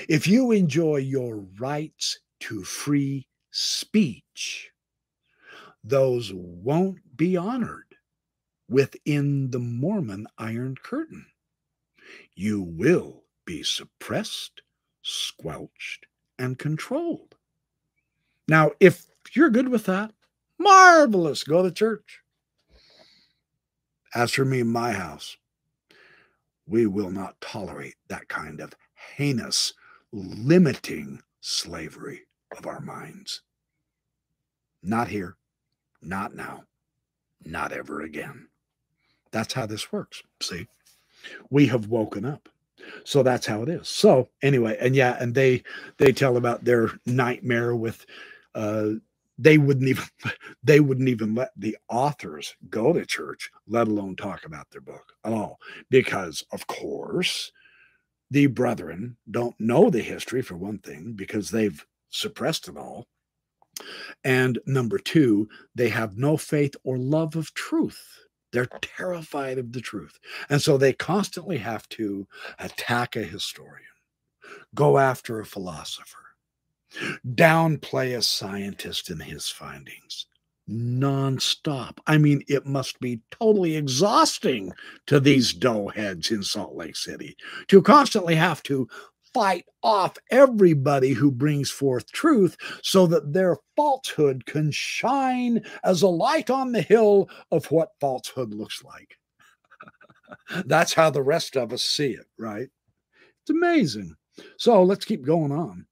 if you enjoy your rights to free speech, those won't be honored within the Mormon Iron Curtain. You will be suppressed, squelched, and controlled. Now, if you're good with that, marvelous, go to church. As for me my house, we will not tolerate that kind of heinous, limiting slavery of our minds. Not here, not now, not ever again. That's how this works. See, we have woken up. So that's how it is. So anyway, and yeah, and they they tell about their nightmare with uh they wouldn't even <laughs> they wouldn't even let the authors go to church let alone talk about their book at all. Because of course the brethren don't know the history for one thing because they've suppressed it all. And number two they have no faith or love of truth. They're terrified of the truth. And so they constantly have to attack a historian go after a philosopher downplay a scientist and his findings nonstop. I mean, it must be totally exhausting to these doughheads in Salt Lake City to constantly have to fight off everybody who brings forth truth so that their falsehood can shine as a light on the hill of what falsehood looks like. <laughs> That's how the rest of us see it, right? It's amazing. So let's keep going on.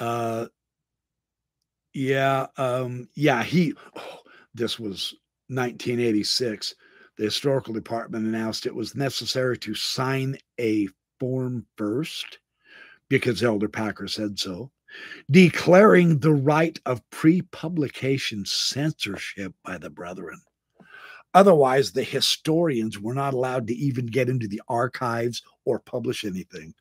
Uh, yeah, um, yeah, he, oh, this was 1986. The historical department announced it was necessary to sign a form first because Elder Packer said so, declaring the right of pre publication censorship by the brethren. Otherwise, the historians were not allowed to even get into the archives or publish anything.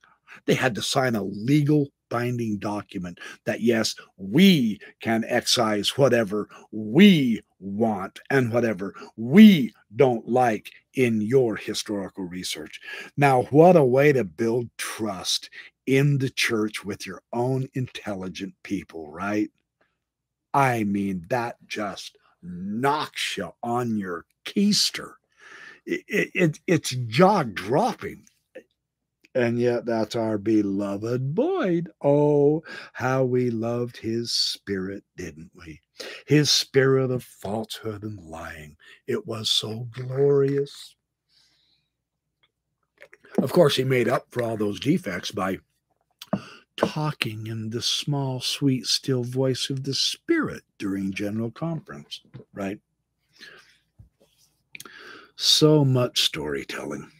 They had to sign a legal binding document that yes, we can excise whatever we want and whatever we don't like in your historical research. Now, what a way to build trust in the church with your own intelligent people, right? I mean, that just knocks you on your keister. It, it, it's jaw dropping and yet, that's our beloved Boyd. Oh, how we loved his spirit, didn't we? His spirit of falsehood and lying. It was so glorious. Of course, he made up for all those defects by talking in the small, sweet, still voice of the Spirit during General Conference, right? So much storytelling.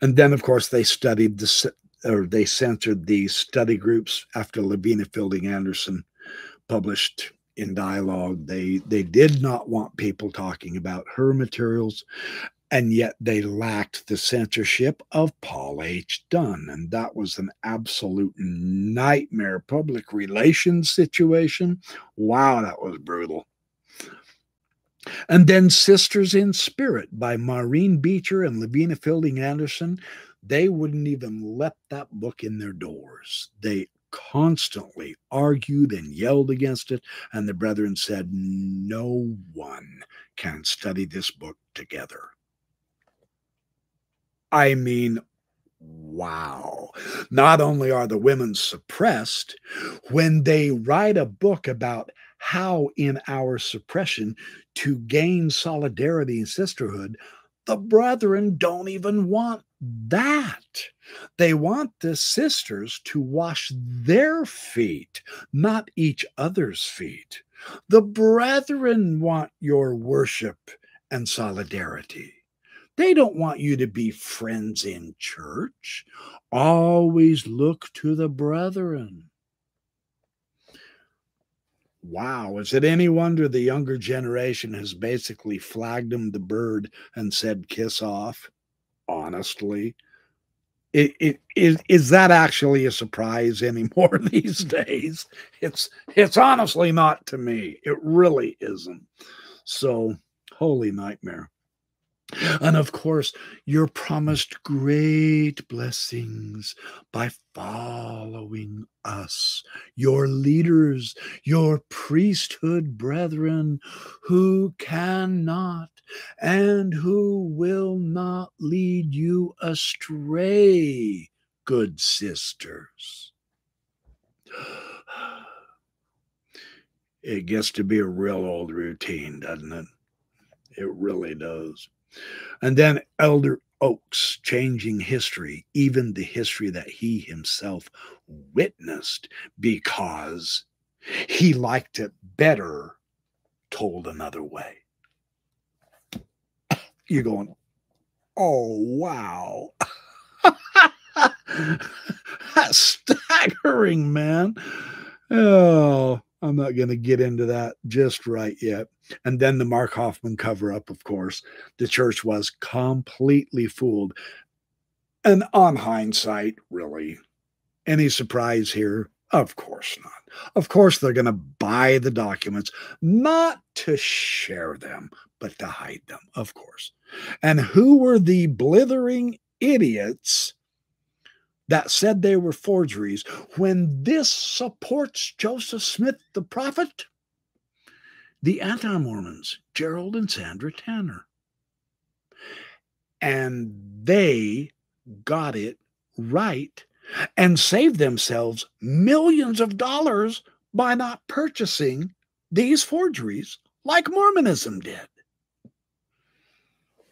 And then, of course, they studied the or they censored these study groups after Lavina Fielding Anderson published in dialogue. They they did not want people talking about her materials, and yet they lacked the censorship of Paul H. Dunn, and that was an absolute nightmare public relations situation. Wow, that was brutal. And then Sisters in Spirit by Maureen Beecher and Lavina Fielding Anderson. They wouldn't even let that book in their doors. They constantly argued and yelled against it. And the brethren said, No one can study this book together. I mean, Wow. Not only are the women suppressed, when they write a book about how, in our suppression, to gain solidarity and sisterhood, the brethren don't even want that. They want the sisters to wash their feet, not each other's feet. The brethren want your worship and solidarity. They don't want you to be friends in church. Always look to the brethren. Wow, is it any wonder the younger generation has basically flagged him the bird and said kiss off? Honestly, it, it is is that actually a surprise <laughs> anymore these days? It's it's honestly not to me. It really isn't. So holy nightmare. And of course, you're promised great blessings by following us, your leaders, your priesthood brethren, who cannot and who will not lead you astray, good sisters. It gets to be a real old routine, doesn't it? It really does. And then Elder Oaks changing history, even the history that he himself witnessed, because he liked it better told another way. You're going, oh, wow. <laughs> That's staggering, man. Oh, I'm not going to get into that just right yet. And then the Mark Hofmann cover up, of course. The church was completely fooled. And on hindsight, really, any surprise here? Of course not. Of course, they're going to buy the documents, not to share them, but to hide them, of course. And who were the blithering idiots that said they were forgeries when this supports Joseph Smith the prophet? The anti Mormons, Gerald and Sandra Tanner. And they got it right and saved themselves millions of dollars by not purchasing these forgeries like Mormonism did.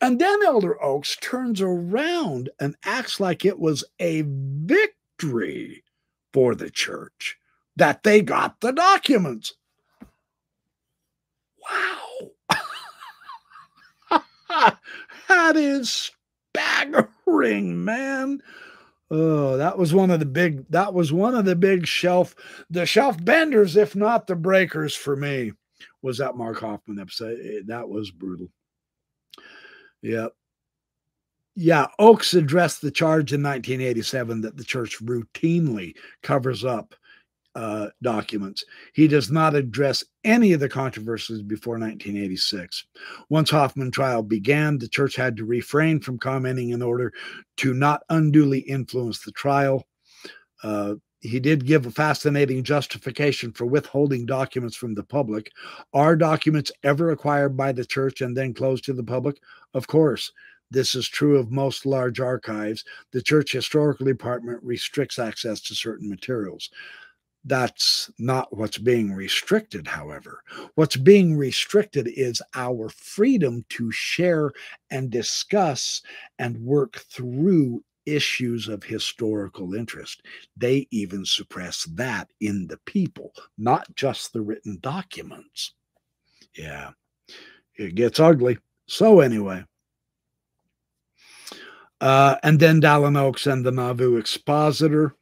And then Elder Oaks turns around and acts like it was a victory for the church that they got the documents. Wow. <laughs> that is staggering, man. Oh, that was one of the big that was one of the big shelf the shelf benders if not the breakers for me was that Mark Hofmann episode. Eh, that was brutal. Yep. Yeah, Oaks addressed the charge in 1987 that the church routinely covers up uh, documents. He does not address any of the controversies before 1986. Once Hofmann trial began, the church had to refrain from commenting in order to not unduly influence the trial. Uh, he did give a fascinating justification for withholding documents from the public. Are documents ever acquired by the church and then closed to the public? Of course. This is true of most large archives. The church historical department restricts access to certain materials. That's not what's being restricted, however. What's being restricted is our freedom to share and discuss and work through issues of historical interest. They even suppress that in the people, not just the written documents. Yeah, it gets ugly. So, anyway. Uh, and then Dallin Oaks and the Nauvoo Expositor.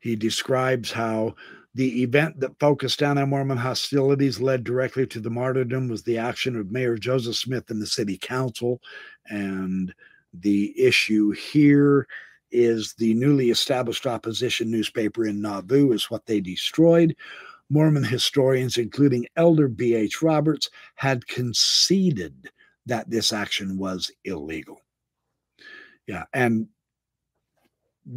He describes how the event that focused anti Mormon hostilities led directly to the martyrdom was the action of Mayor Joseph Smith and the city council. And the issue here is the newly established opposition newspaper in Nauvoo, is what they destroyed. Mormon historians, including Elder B.H. Roberts, had conceded that this action was illegal. Yeah, and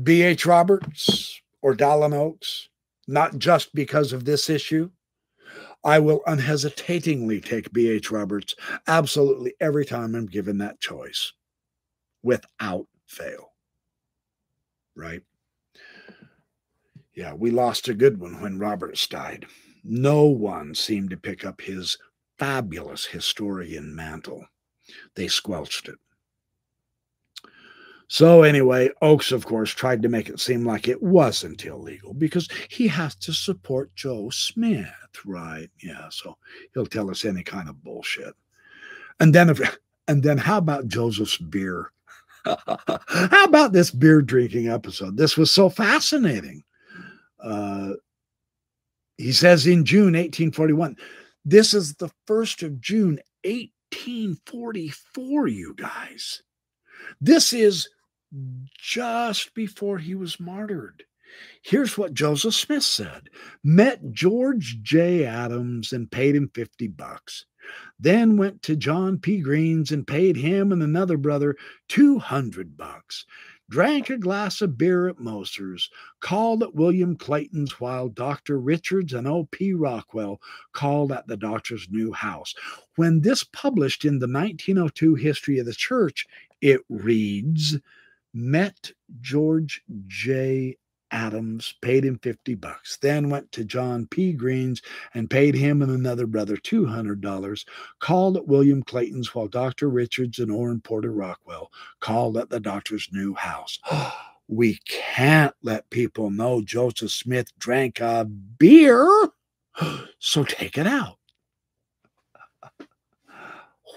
B.H. Roberts or Dallin Oaks, not just because of this issue, I will unhesitatingly take B.H. Roberts absolutely every time I'm given that choice without fail. Right? Yeah, we lost a good one when Roberts died. No one seemed to pick up his fabulous historian mantle. They squelched it. So, anyway, Oaks, of course, tried to make it seem like it wasn't illegal because he has to support Joe Smith, right? Yeah, so he'll tell us any kind of bullshit. And then, if, and then, how about Joseph's beer? <laughs> how about this beer drinking episode? This was so fascinating. Uh, he says in June 1841, this is the 1st of June 1844, you guys. This is just before he was martyred. Here's what Joseph Smith said Met George J. Adams and paid him 50 bucks. Then went to John P. Green's and paid him and another brother 200 bucks. Drank a glass of beer at Moser's, called at William Clayton's while Dr. Richards and O.P. Rockwell called at the doctor's new house. When this published in the 1902 History of the Church, it reads, met George J. Adams, paid him 50 bucks, then went to John P. Green's and paid him and another brother $200, called at William Clayton's while Dr. Richards and Orrin Porter Rockwell called at the doctor's new house. <gasps> we can't let people know Joseph Smith drank a beer, <gasps> so take it out.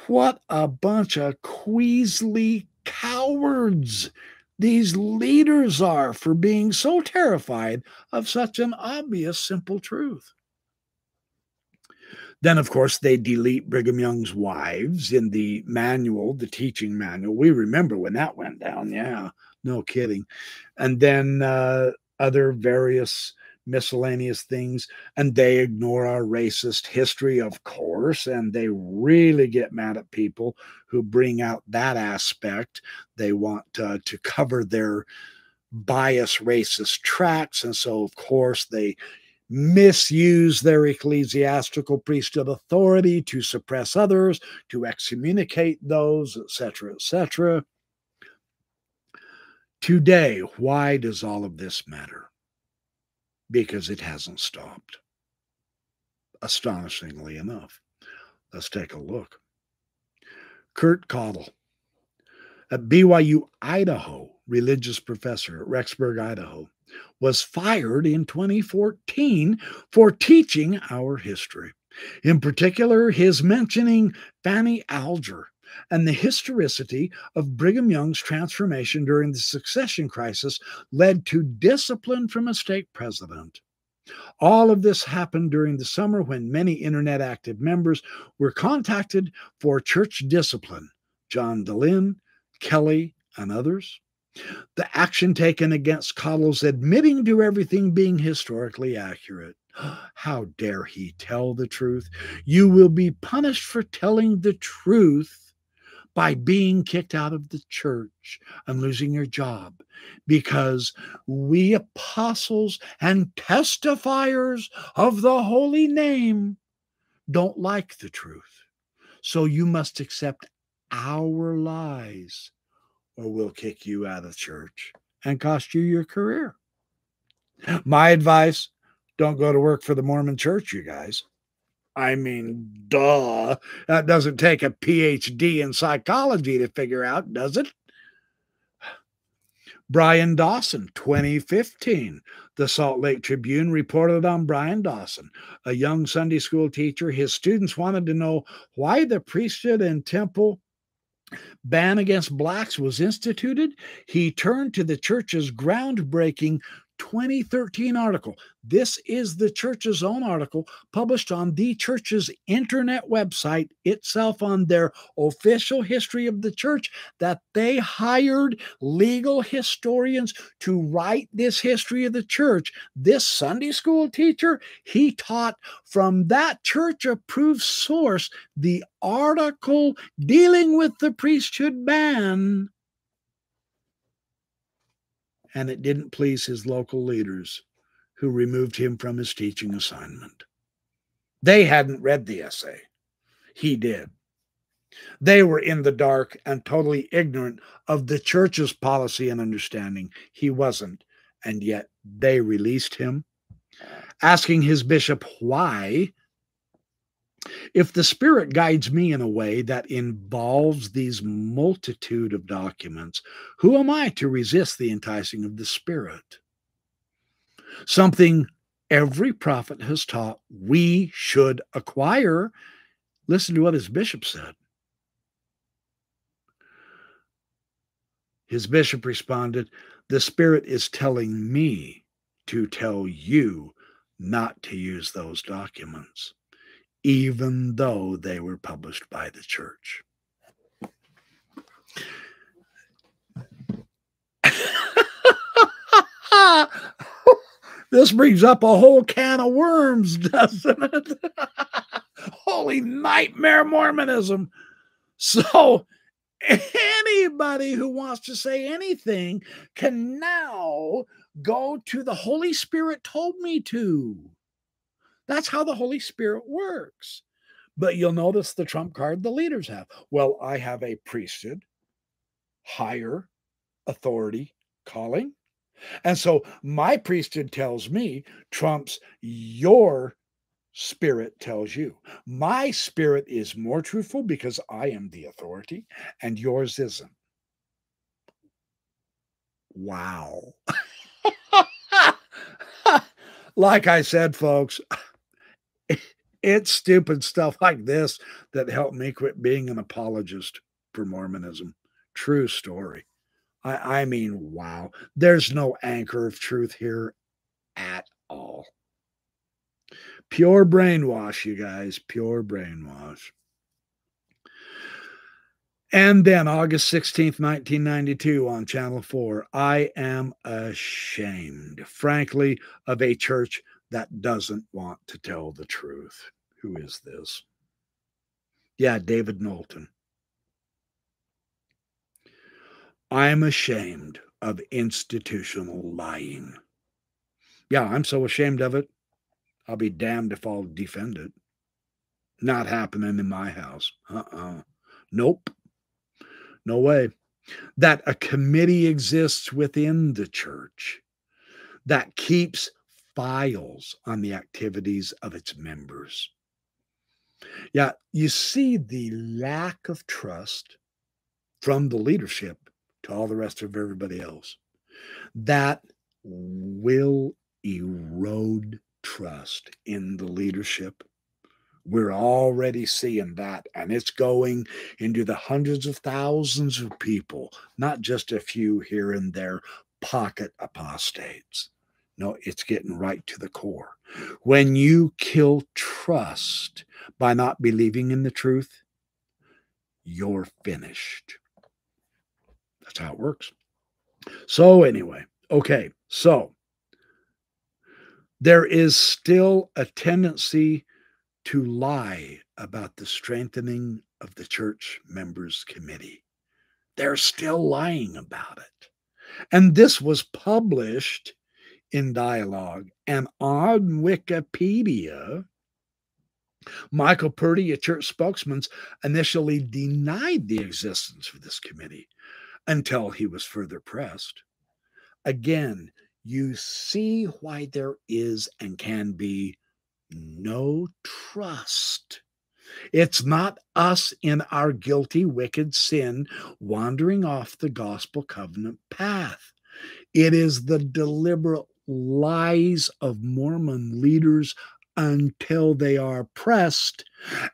What a bunch of queasly cowards these leaders are for being so terrified of such an obvious, simple truth. Then, of course, they delete Brigham Young's wives in the manual, the teaching manual. We remember when that went down. Yeah, no kidding. And then uh, other various miscellaneous things, and they ignore our racist history, of course, and they really get mad at people who bring out that aspect. They want uh, to cover their bias racist tracks, and so, of course, they misuse their ecclesiastical priesthood authority to suppress others, to excommunicate those, etc., etc. Today, why does all of this matter? Because it hasn't stopped. Astonishingly enough. Let's take a look. Kurt Caudle, a BYU, Idaho religious professor at Rexburg, Idaho, was fired in 2014 for teaching our history. In particular, his mentioning Fanny Alger and the historicity of Brigham Young's transformation during the succession crisis led to discipline from a stake president. All of this happened during the summer when many internet active members were contacted for church discipline. John Dehlin, Kelly, and others. The action taken against Caudle's admitting to everything being historically accurate. <gasps> How dare he tell the truth? You will be punished for telling the truth by being kicked out of the church and losing your job because we apostles and testifiers of the holy name don't like the truth. So you must accept our lies or we'll kick you out of church and cost you your career. My advice don't go to work for the Mormon church, you guys. I mean, duh. That doesn't take a PhD in psychology to figure out, does it? Brian Dawson, 2015. The Salt Lake Tribune reported on Brian Dawson, a young Sunday school teacher. His students wanted to know why the priesthood and temple ban against blacks was instituted. He turned to the church's groundbreaking 2013 article. This is the church's own article published on the church's internet website itself on their official history of the church that they hired legal historians to write this history of the church. This Sunday school teacher, he taught from that church approved source the article dealing with the priesthood ban and it didn't please his local leaders, who removed him from his teaching assignment. They hadn't read the essay, he did. They were in the dark and totally ignorant of the church's policy and understanding. He wasn't, and yet they released him. Asking his bishop why, if the Spirit guides me in a way that involves these multitude of documents, who am I to resist the enticing of the Spirit? Something every prophet has taught we should acquire. Listen to what his bishop said. His bishop responded, The Spirit is telling me to tell you not to use those documents, even though they were published by the church. <laughs> this brings up a whole can of worms, <laughs> doesn't it? <laughs> Holy nightmare Mormonism. So, anybody who wants to say anything can now go to the Holy Spirit told me to. That's how the Holy Spirit works. But you'll notice the trump card the leaders have. Well, I have a priesthood, higher authority calling. And so my priesthood tells me trumps your spirit tells you. My spirit is more truthful because I am the authority and yours isn't. Wow. <laughs> like I said, folks, it's stupid stuff like this that helped me quit being an apologist for Mormonism. True story. I, I mean, wow. There's no anchor of truth here at all. Pure brainwash, you guys. Pure brainwash. And then August 16th, 1992, on Channel 4, I am ashamed, frankly, of a church that doesn't want to tell the truth. Who is this? Yeah, David Knowlton. I'm ashamed of institutional lying. Yeah, I'm so ashamed of it. I'll be damned if I'll defend it. Not happening in my house. Uh uh-uh. uh Nope. No way. That a committee exists within the church that keeps files on the activities of its members. Yeah, you see the lack of trust from the leadership to all the rest of everybody else. That will erode trust in the leadership. We're already seeing that, and it's going into the hundreds of thousands of people, not just a few here and there pocket apostates. No, it's getting right to the core. When you kill trust by not believing in the truth, you're finished. That's how it works. So, anyway, okay, so there is still a tendency to lie about the strengthening of the church members committee. They're still lying about it. And this was published in dialogue and on Wikipedia. Michael Purdy, a church spokesman, initially denied the existence of this committee until he was further pressed. Again, you see why there is and can be no trust. It's not us in our guilty, wicked sin wandering off the gospel covenant path. It is the deliberate lies of Mormon leaders until they are pressed,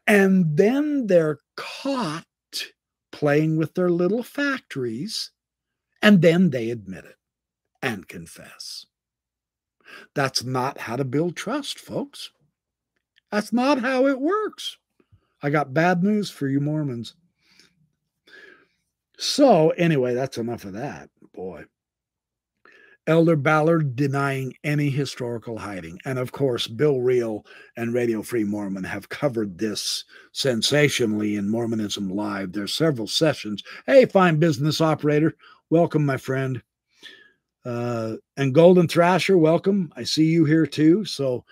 and then they're caught playing with their little factories, and then they admit it and confess. That's not how to build trust, folks. That's not how it works. I got bad news for you Mormons. So, anyway, that's enough of that. Boy. Elder Ballard denying any historical hiding. And of course, Bill Reel and Radio Free Mormon have covered this sensationally in Mormonism Live. There's several sessions. Hey, fine business operator. Welcome, my friend. Uh, and Golden Thrasher, welcome. I see you here too. So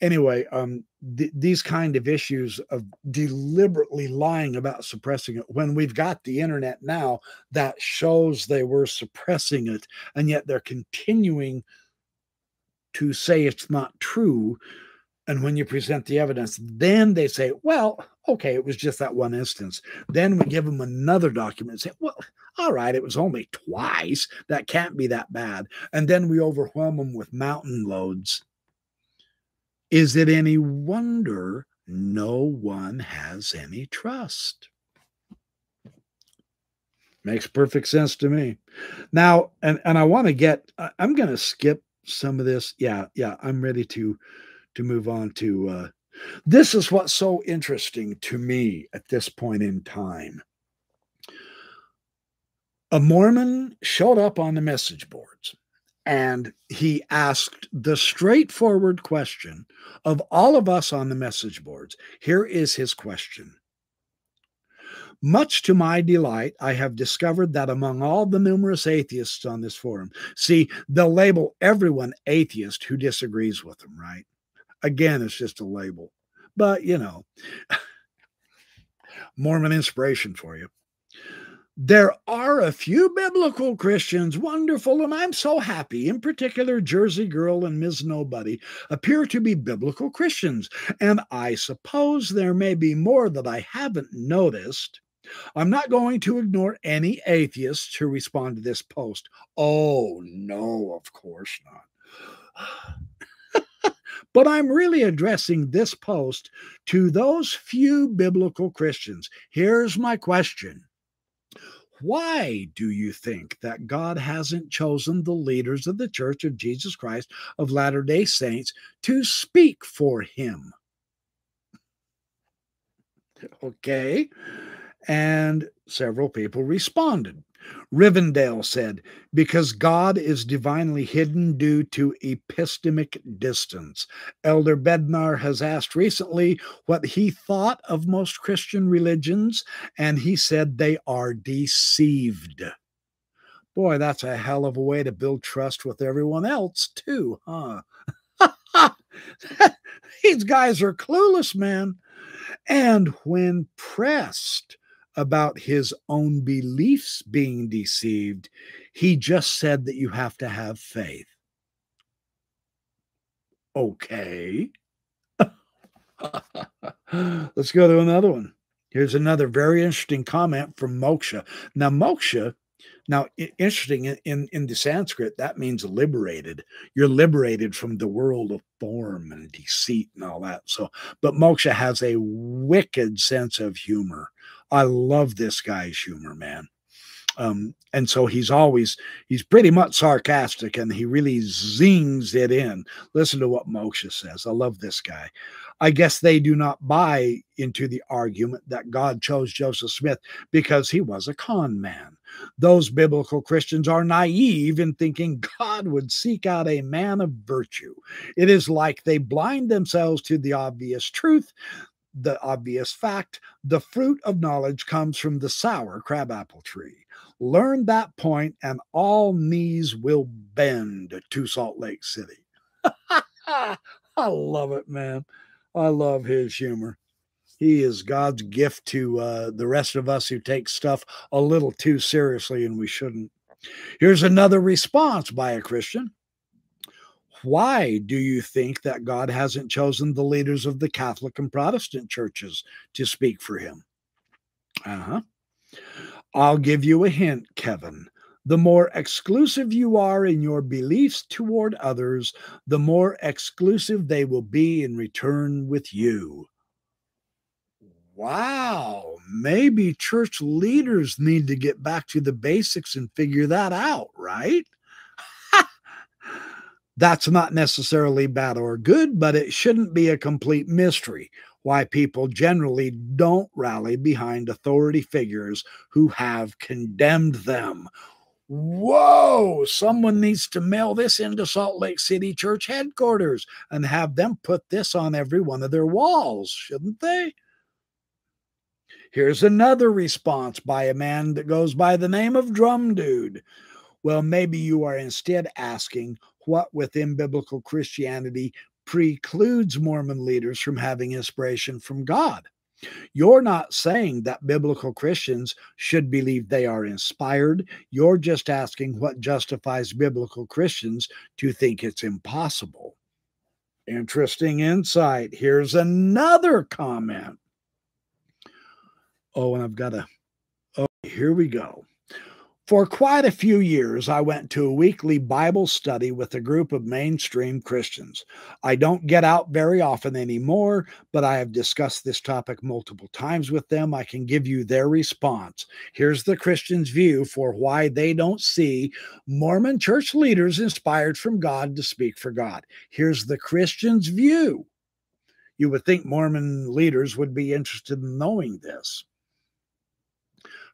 anyway, um, th- these kind of issues of deliberately lying about suppressing it when we've got the internet now that shows they were suppressing it, and yet they're continuing to say it's not true. And when you present the evidence, then they say, well, okay, it was just that one instance. Then we give them another document and say, well, all right, it was only twice. That can't be that bad. And then we overwhelm them with mountain loads is it any wonder no one has any trust? Makes perfect sense to me. Now, and and I want to get I'm going to skip some of this. Yeah, yeah, I'm ready to to move on to uh this is what's so interesting to me at this point in time. A Mormon showed up on the message boards and he asked the straightforward question of all of us on the message boards. Here is his question. Much to my delight, I have discovered that among all the numerous atheists on this forum, see, they'll label everyone atheist who disagrees with them, right? Again, it's just a label. But, you know, <laughs> Mormon inspiration for you. There are a few biblical Christians, wonderful, and I'm so happy. In particular, Jersey Girl and Ms. Nobody appear to be biblical Christians, and I suppose there may be more that I haven't noticed. I'm not going to ignore any atheists who respond to this post. Oh, no, of course not. <sighs> but I'm really addressing this post to those few biblical Christians. Here's my question why do you think that God hasn't chosen the leaders of the Church of Jesus Christ of Latter day Saints to speak for him? <laughs> Okay. And several people responded. Rivendell said, because God is divinely hidden due to epistemic distance. Elder Bednar has asked recently what he thought of most Christian religions, and he said they are deceived. Boy, that's a hell of a way to build trust with everyone else, too, huh? <laughs> These guys are clueless, man. And when pressed, about his own beliefs being deceived. He just said that you have to have faith. Okay. <laughs> Let's go to another one. Here's another very interesting comment from Moksha. Now, Moksha, now interesting in, in the Sanskrit, that means liberated. You're liberated from the world of form and deceit and all that. So, but Moksha has a wicked sense of humor. I love this guy's humor, man. Um, and so he's always he's pretty much sarcastic and he really zings it in. Listen to what Moksha says. I love this guy. I guess they do not buy into the argument that God chose Joseph Smith because he was a con man. Those biblical Christians are naive in thinking God would seek out a man of virtue. It is like they blind themselves to the obvious truth the obvious fact the fruit of knowledge comes from the sour crabapple tree. Learn that point, and all knees will bend to Salt Lake City. <laughs> I love it, man. I love his humor. He is God's gift to uh, the rest of us who take stuff a little too seriously, and we shouldn't. Here's another response by a Christian. Why do you think that God hasn't chosen the leaders of the Catholic and Protestant churches to speak for him? Uh huh. I'll give you a hint, Kevin. The more exclusive you are in your beliefs toward others, the more exclusive they will be in return with you. Wow, maybe church leaders need to get back to the basics and figure that out, right? That's not necessarily bad or good, but it shouldn't be a complete mystery why people generally don't rally behind authority figures who have condemned them. Whoa, someone needs to mail this into Salt Lake City church headquarters and have them put this on every one of their walls, shouldn't they? Here's another response by a man that goes by the name of Drum Dude. Well, maybe you are instead asking what within biblical Christianity precludes Mormon leaders from having inspiration from God. You're not saying that biblical Christians should believe they are inspired. You're just asking what justifies biblical Christians to think it's impossible. Interesting insight. Here's another comment. Oh, and I've got a, oh, here we go. For quite a few years, I went to a weekly Bible study with a group of mainstream Christians. I don't get out very often anymore, but I have discussed this topic multiple times with them. I can give you their response. Here's the Christian's view for why they don't see Mormon church leaders inspired from God to speak for God. Here's the Christian's view. You would think Mormon leaders would be interested in knowing this.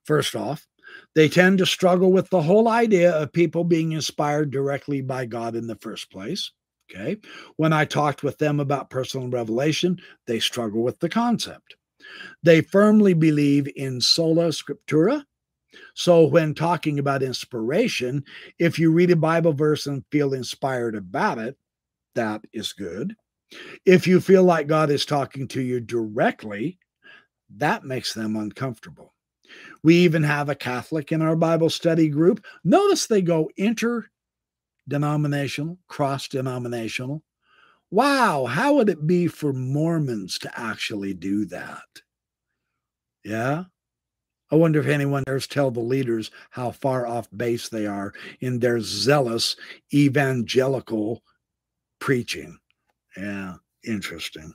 First off, they tend to struggle with the whole idea of people being inspired directly by God in the first place. Okay. When I talked with them about personal revelation, they struggle with the concept. They firmly believe in sola scriptura. So, when talking about inspiration, if you read a Bible verse and feel inspired about it, that is good. If you feel like God is talking to you directly, that makes them uncomfortable. We even have a Catholic in our Bible study group. Notice they go interdenominational, cross denominational. Wow, how would it be for Mormons to actually do that? Yeah. I wonder if anyone dares tell the leaders how far off base they are in their zealous evangelical preaching. Yeah, interesting.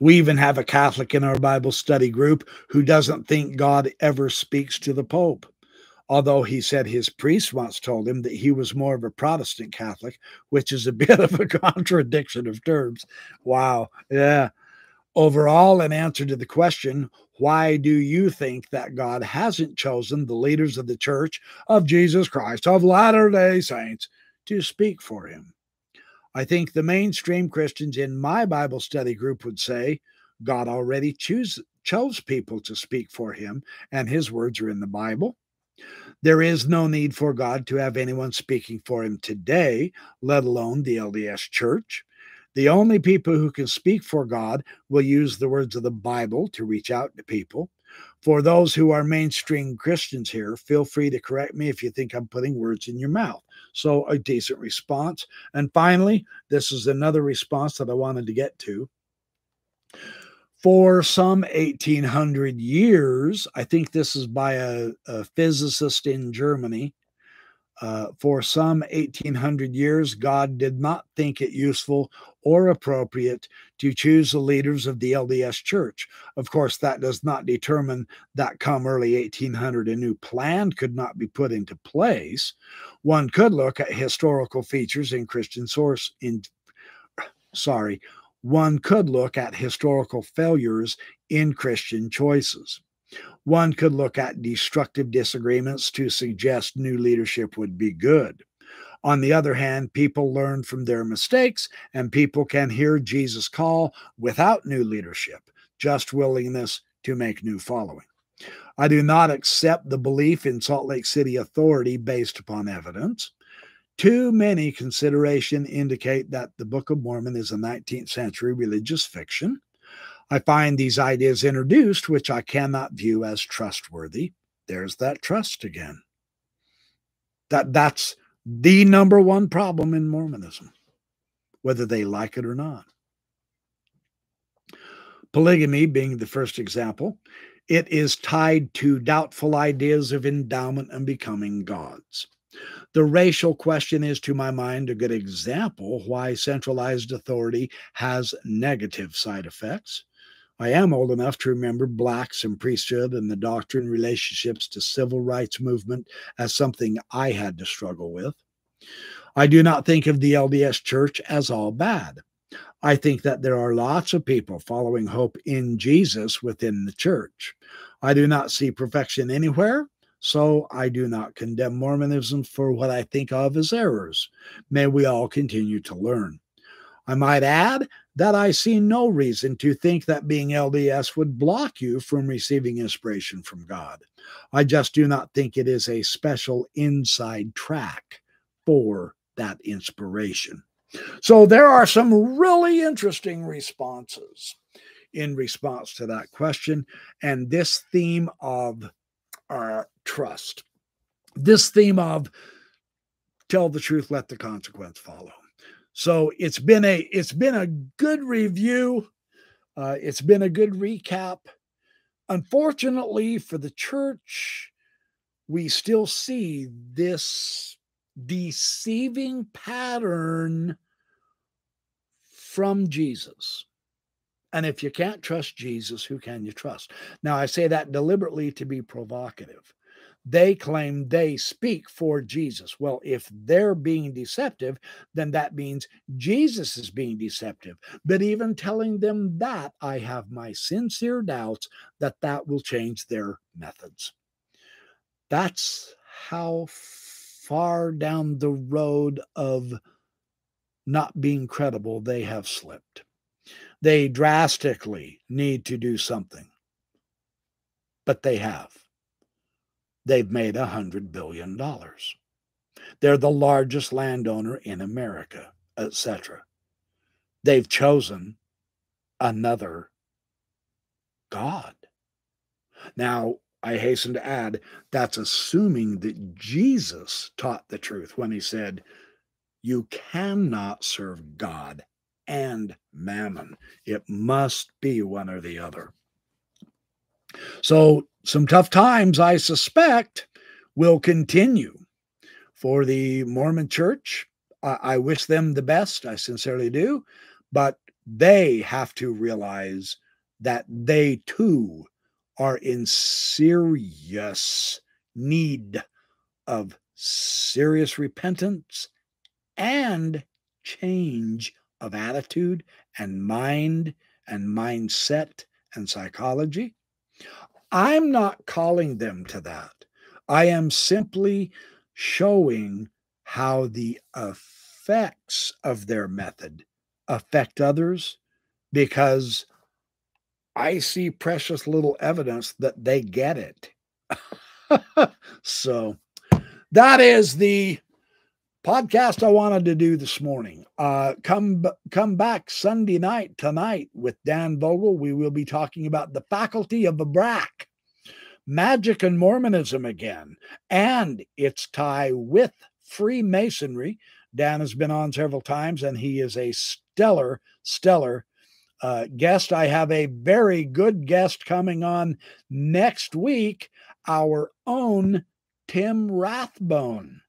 We even have a Catholic in our Bible study group who doesn't think God ever speaks to the Pope. Although he said his priest once told him that he was more of a Protestant Catholic, which is a <laughs> bit of a contradiction of terms. Wow. Yeah. Overall, in answer to the question, why do you think that God hasn't chosen the leaders of the Church of Jesus Christ of Latter day Saints to speak for him? I think the mainstream Christians in my Bible study group would say God already choose, chose people to speak for him, and his words are in the Bible. There is no need for God to have anyone speaking for him today, let alone the LDS church. The only people who can speak for God will use the words of the Bible to reach out to people. For those who are mainstream Christians here, feel free to correct me if you think I'm putting words in your mouth. So, a decent response. And finally, this is another response that I wanted to get to. For some 1800 years, I think this is by a, a physicist in Germany, uh, for some 1800 years, God did not think it useful or appropriate to choose the leaders of the LDS church. Of course, that does not determine that come early 1800, a new plan could not be put into place. One could look at historical features in Christian source in sorry, one could look at historical failures in Christian choices. One could look at destructive disagreements to suggest new leadership would be good. On the other hand, people learn from their mistakes, and people can hear Jesus' call without new leadership, just willingness to make new following. I do not accept the belief in Salt Lake City authority based upon evidence. Too many consideration indicate that the Book of Mormon is a 19th century religious fiction. I find these ideas introduced, which I cannot view as trustworthy. There's that trust again. That that's the number one problem in Mormonism, whether they like it or not. Polygamy being the first example, it is tied to doubtful ideas of endowment and becoming gods. The racial question is, to my mind, a good example why centralized authority has negative side effects. I am old enough to remember blacks and priesthood and the doctrine relationships to civil rights movement as something I had to struggle with. I do not think of the LDS church as all bad. I think that there are lots of people following hope in Jesus within the church. I do not see perfection anywhere, so I do not condemn Mormonism for what I think of as errors. May we all continue to learn. I might add that I see no reason to think that being LDS would block you from receiving inspiration from God. I just do not think it is a special inside track for that inspiration. So there are some really interesting responses in response to that question and this theme of our trust. This theme of tell the truth, let the consequence follow. So it's been a it's been a good review. Uh, it's been a good recap. Unfortunately for the church, we still see this deceiving pattern from Jesus. And if you can't trust Jesus, who can you trust? Now, I say that deliberately to be provocative. They claim they speak for Jesus. Well, if they're being deceptive, then that means Jesus is being deceptive. But even telling them that, I have my sincere doubts that that will change their methods. That's how far down the road of not being credible they have slipped. They drastically need to do something, but they have. They've made a hundred billion dollars. They're the largest landowner in America, etc. They've chosen another God. Now, I hasten to add that's assuming that Jesus taught the truth when he said, You cannot serve God and mammon. It must be one or the other. So, some tough times, I suspect, will continue for the Mormon church. I, I wish them the best. I sincerely do. But they have to realize that they too are in serious need of serious repentance and change of attitude and mind and mindset and psychology. I'm not calling them to that. I am simply showing how the effects of their method affect others because I see precious little evidence that they get it. <laughs> so that is the podcast I wanted to do this morning. Uh, come come back Sunday night tonight with Dan Vogel. We will be talking about the faculty of the Abrac, magic and Mormonism again, and its tie with Freemasonry. Dan has been on several times, and he is a stellar, stellar uh, guest. I have a very good guest coming on next week. Our own Tim Rathbone.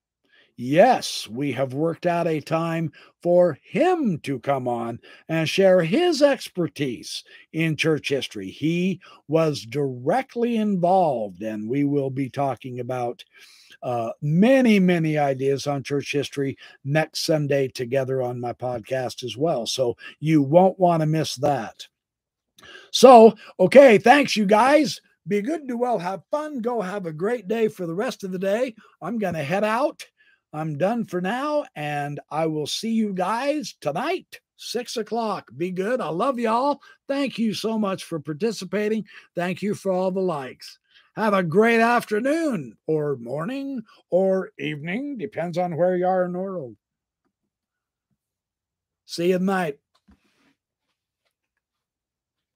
Yes, we have worked out a time for him to come on and share his expertise in church history. He was directly involved, and we will be talking about uh, many, many ideas on church history next Sunday together on my podcast as well. So you won't want to miss that. So, okay, thanks, you guys. Be good, do well, have fun, go have a great day for the rest of the day. I'm going to head out I'm done for now, and I will see you guys tonight, six o'clock. Be good. I love y'all. Thank you so much for participating. Thank you for all the likes. Have a great afternoon, or morning, or evening, depends on where you are in the world. See you tonight.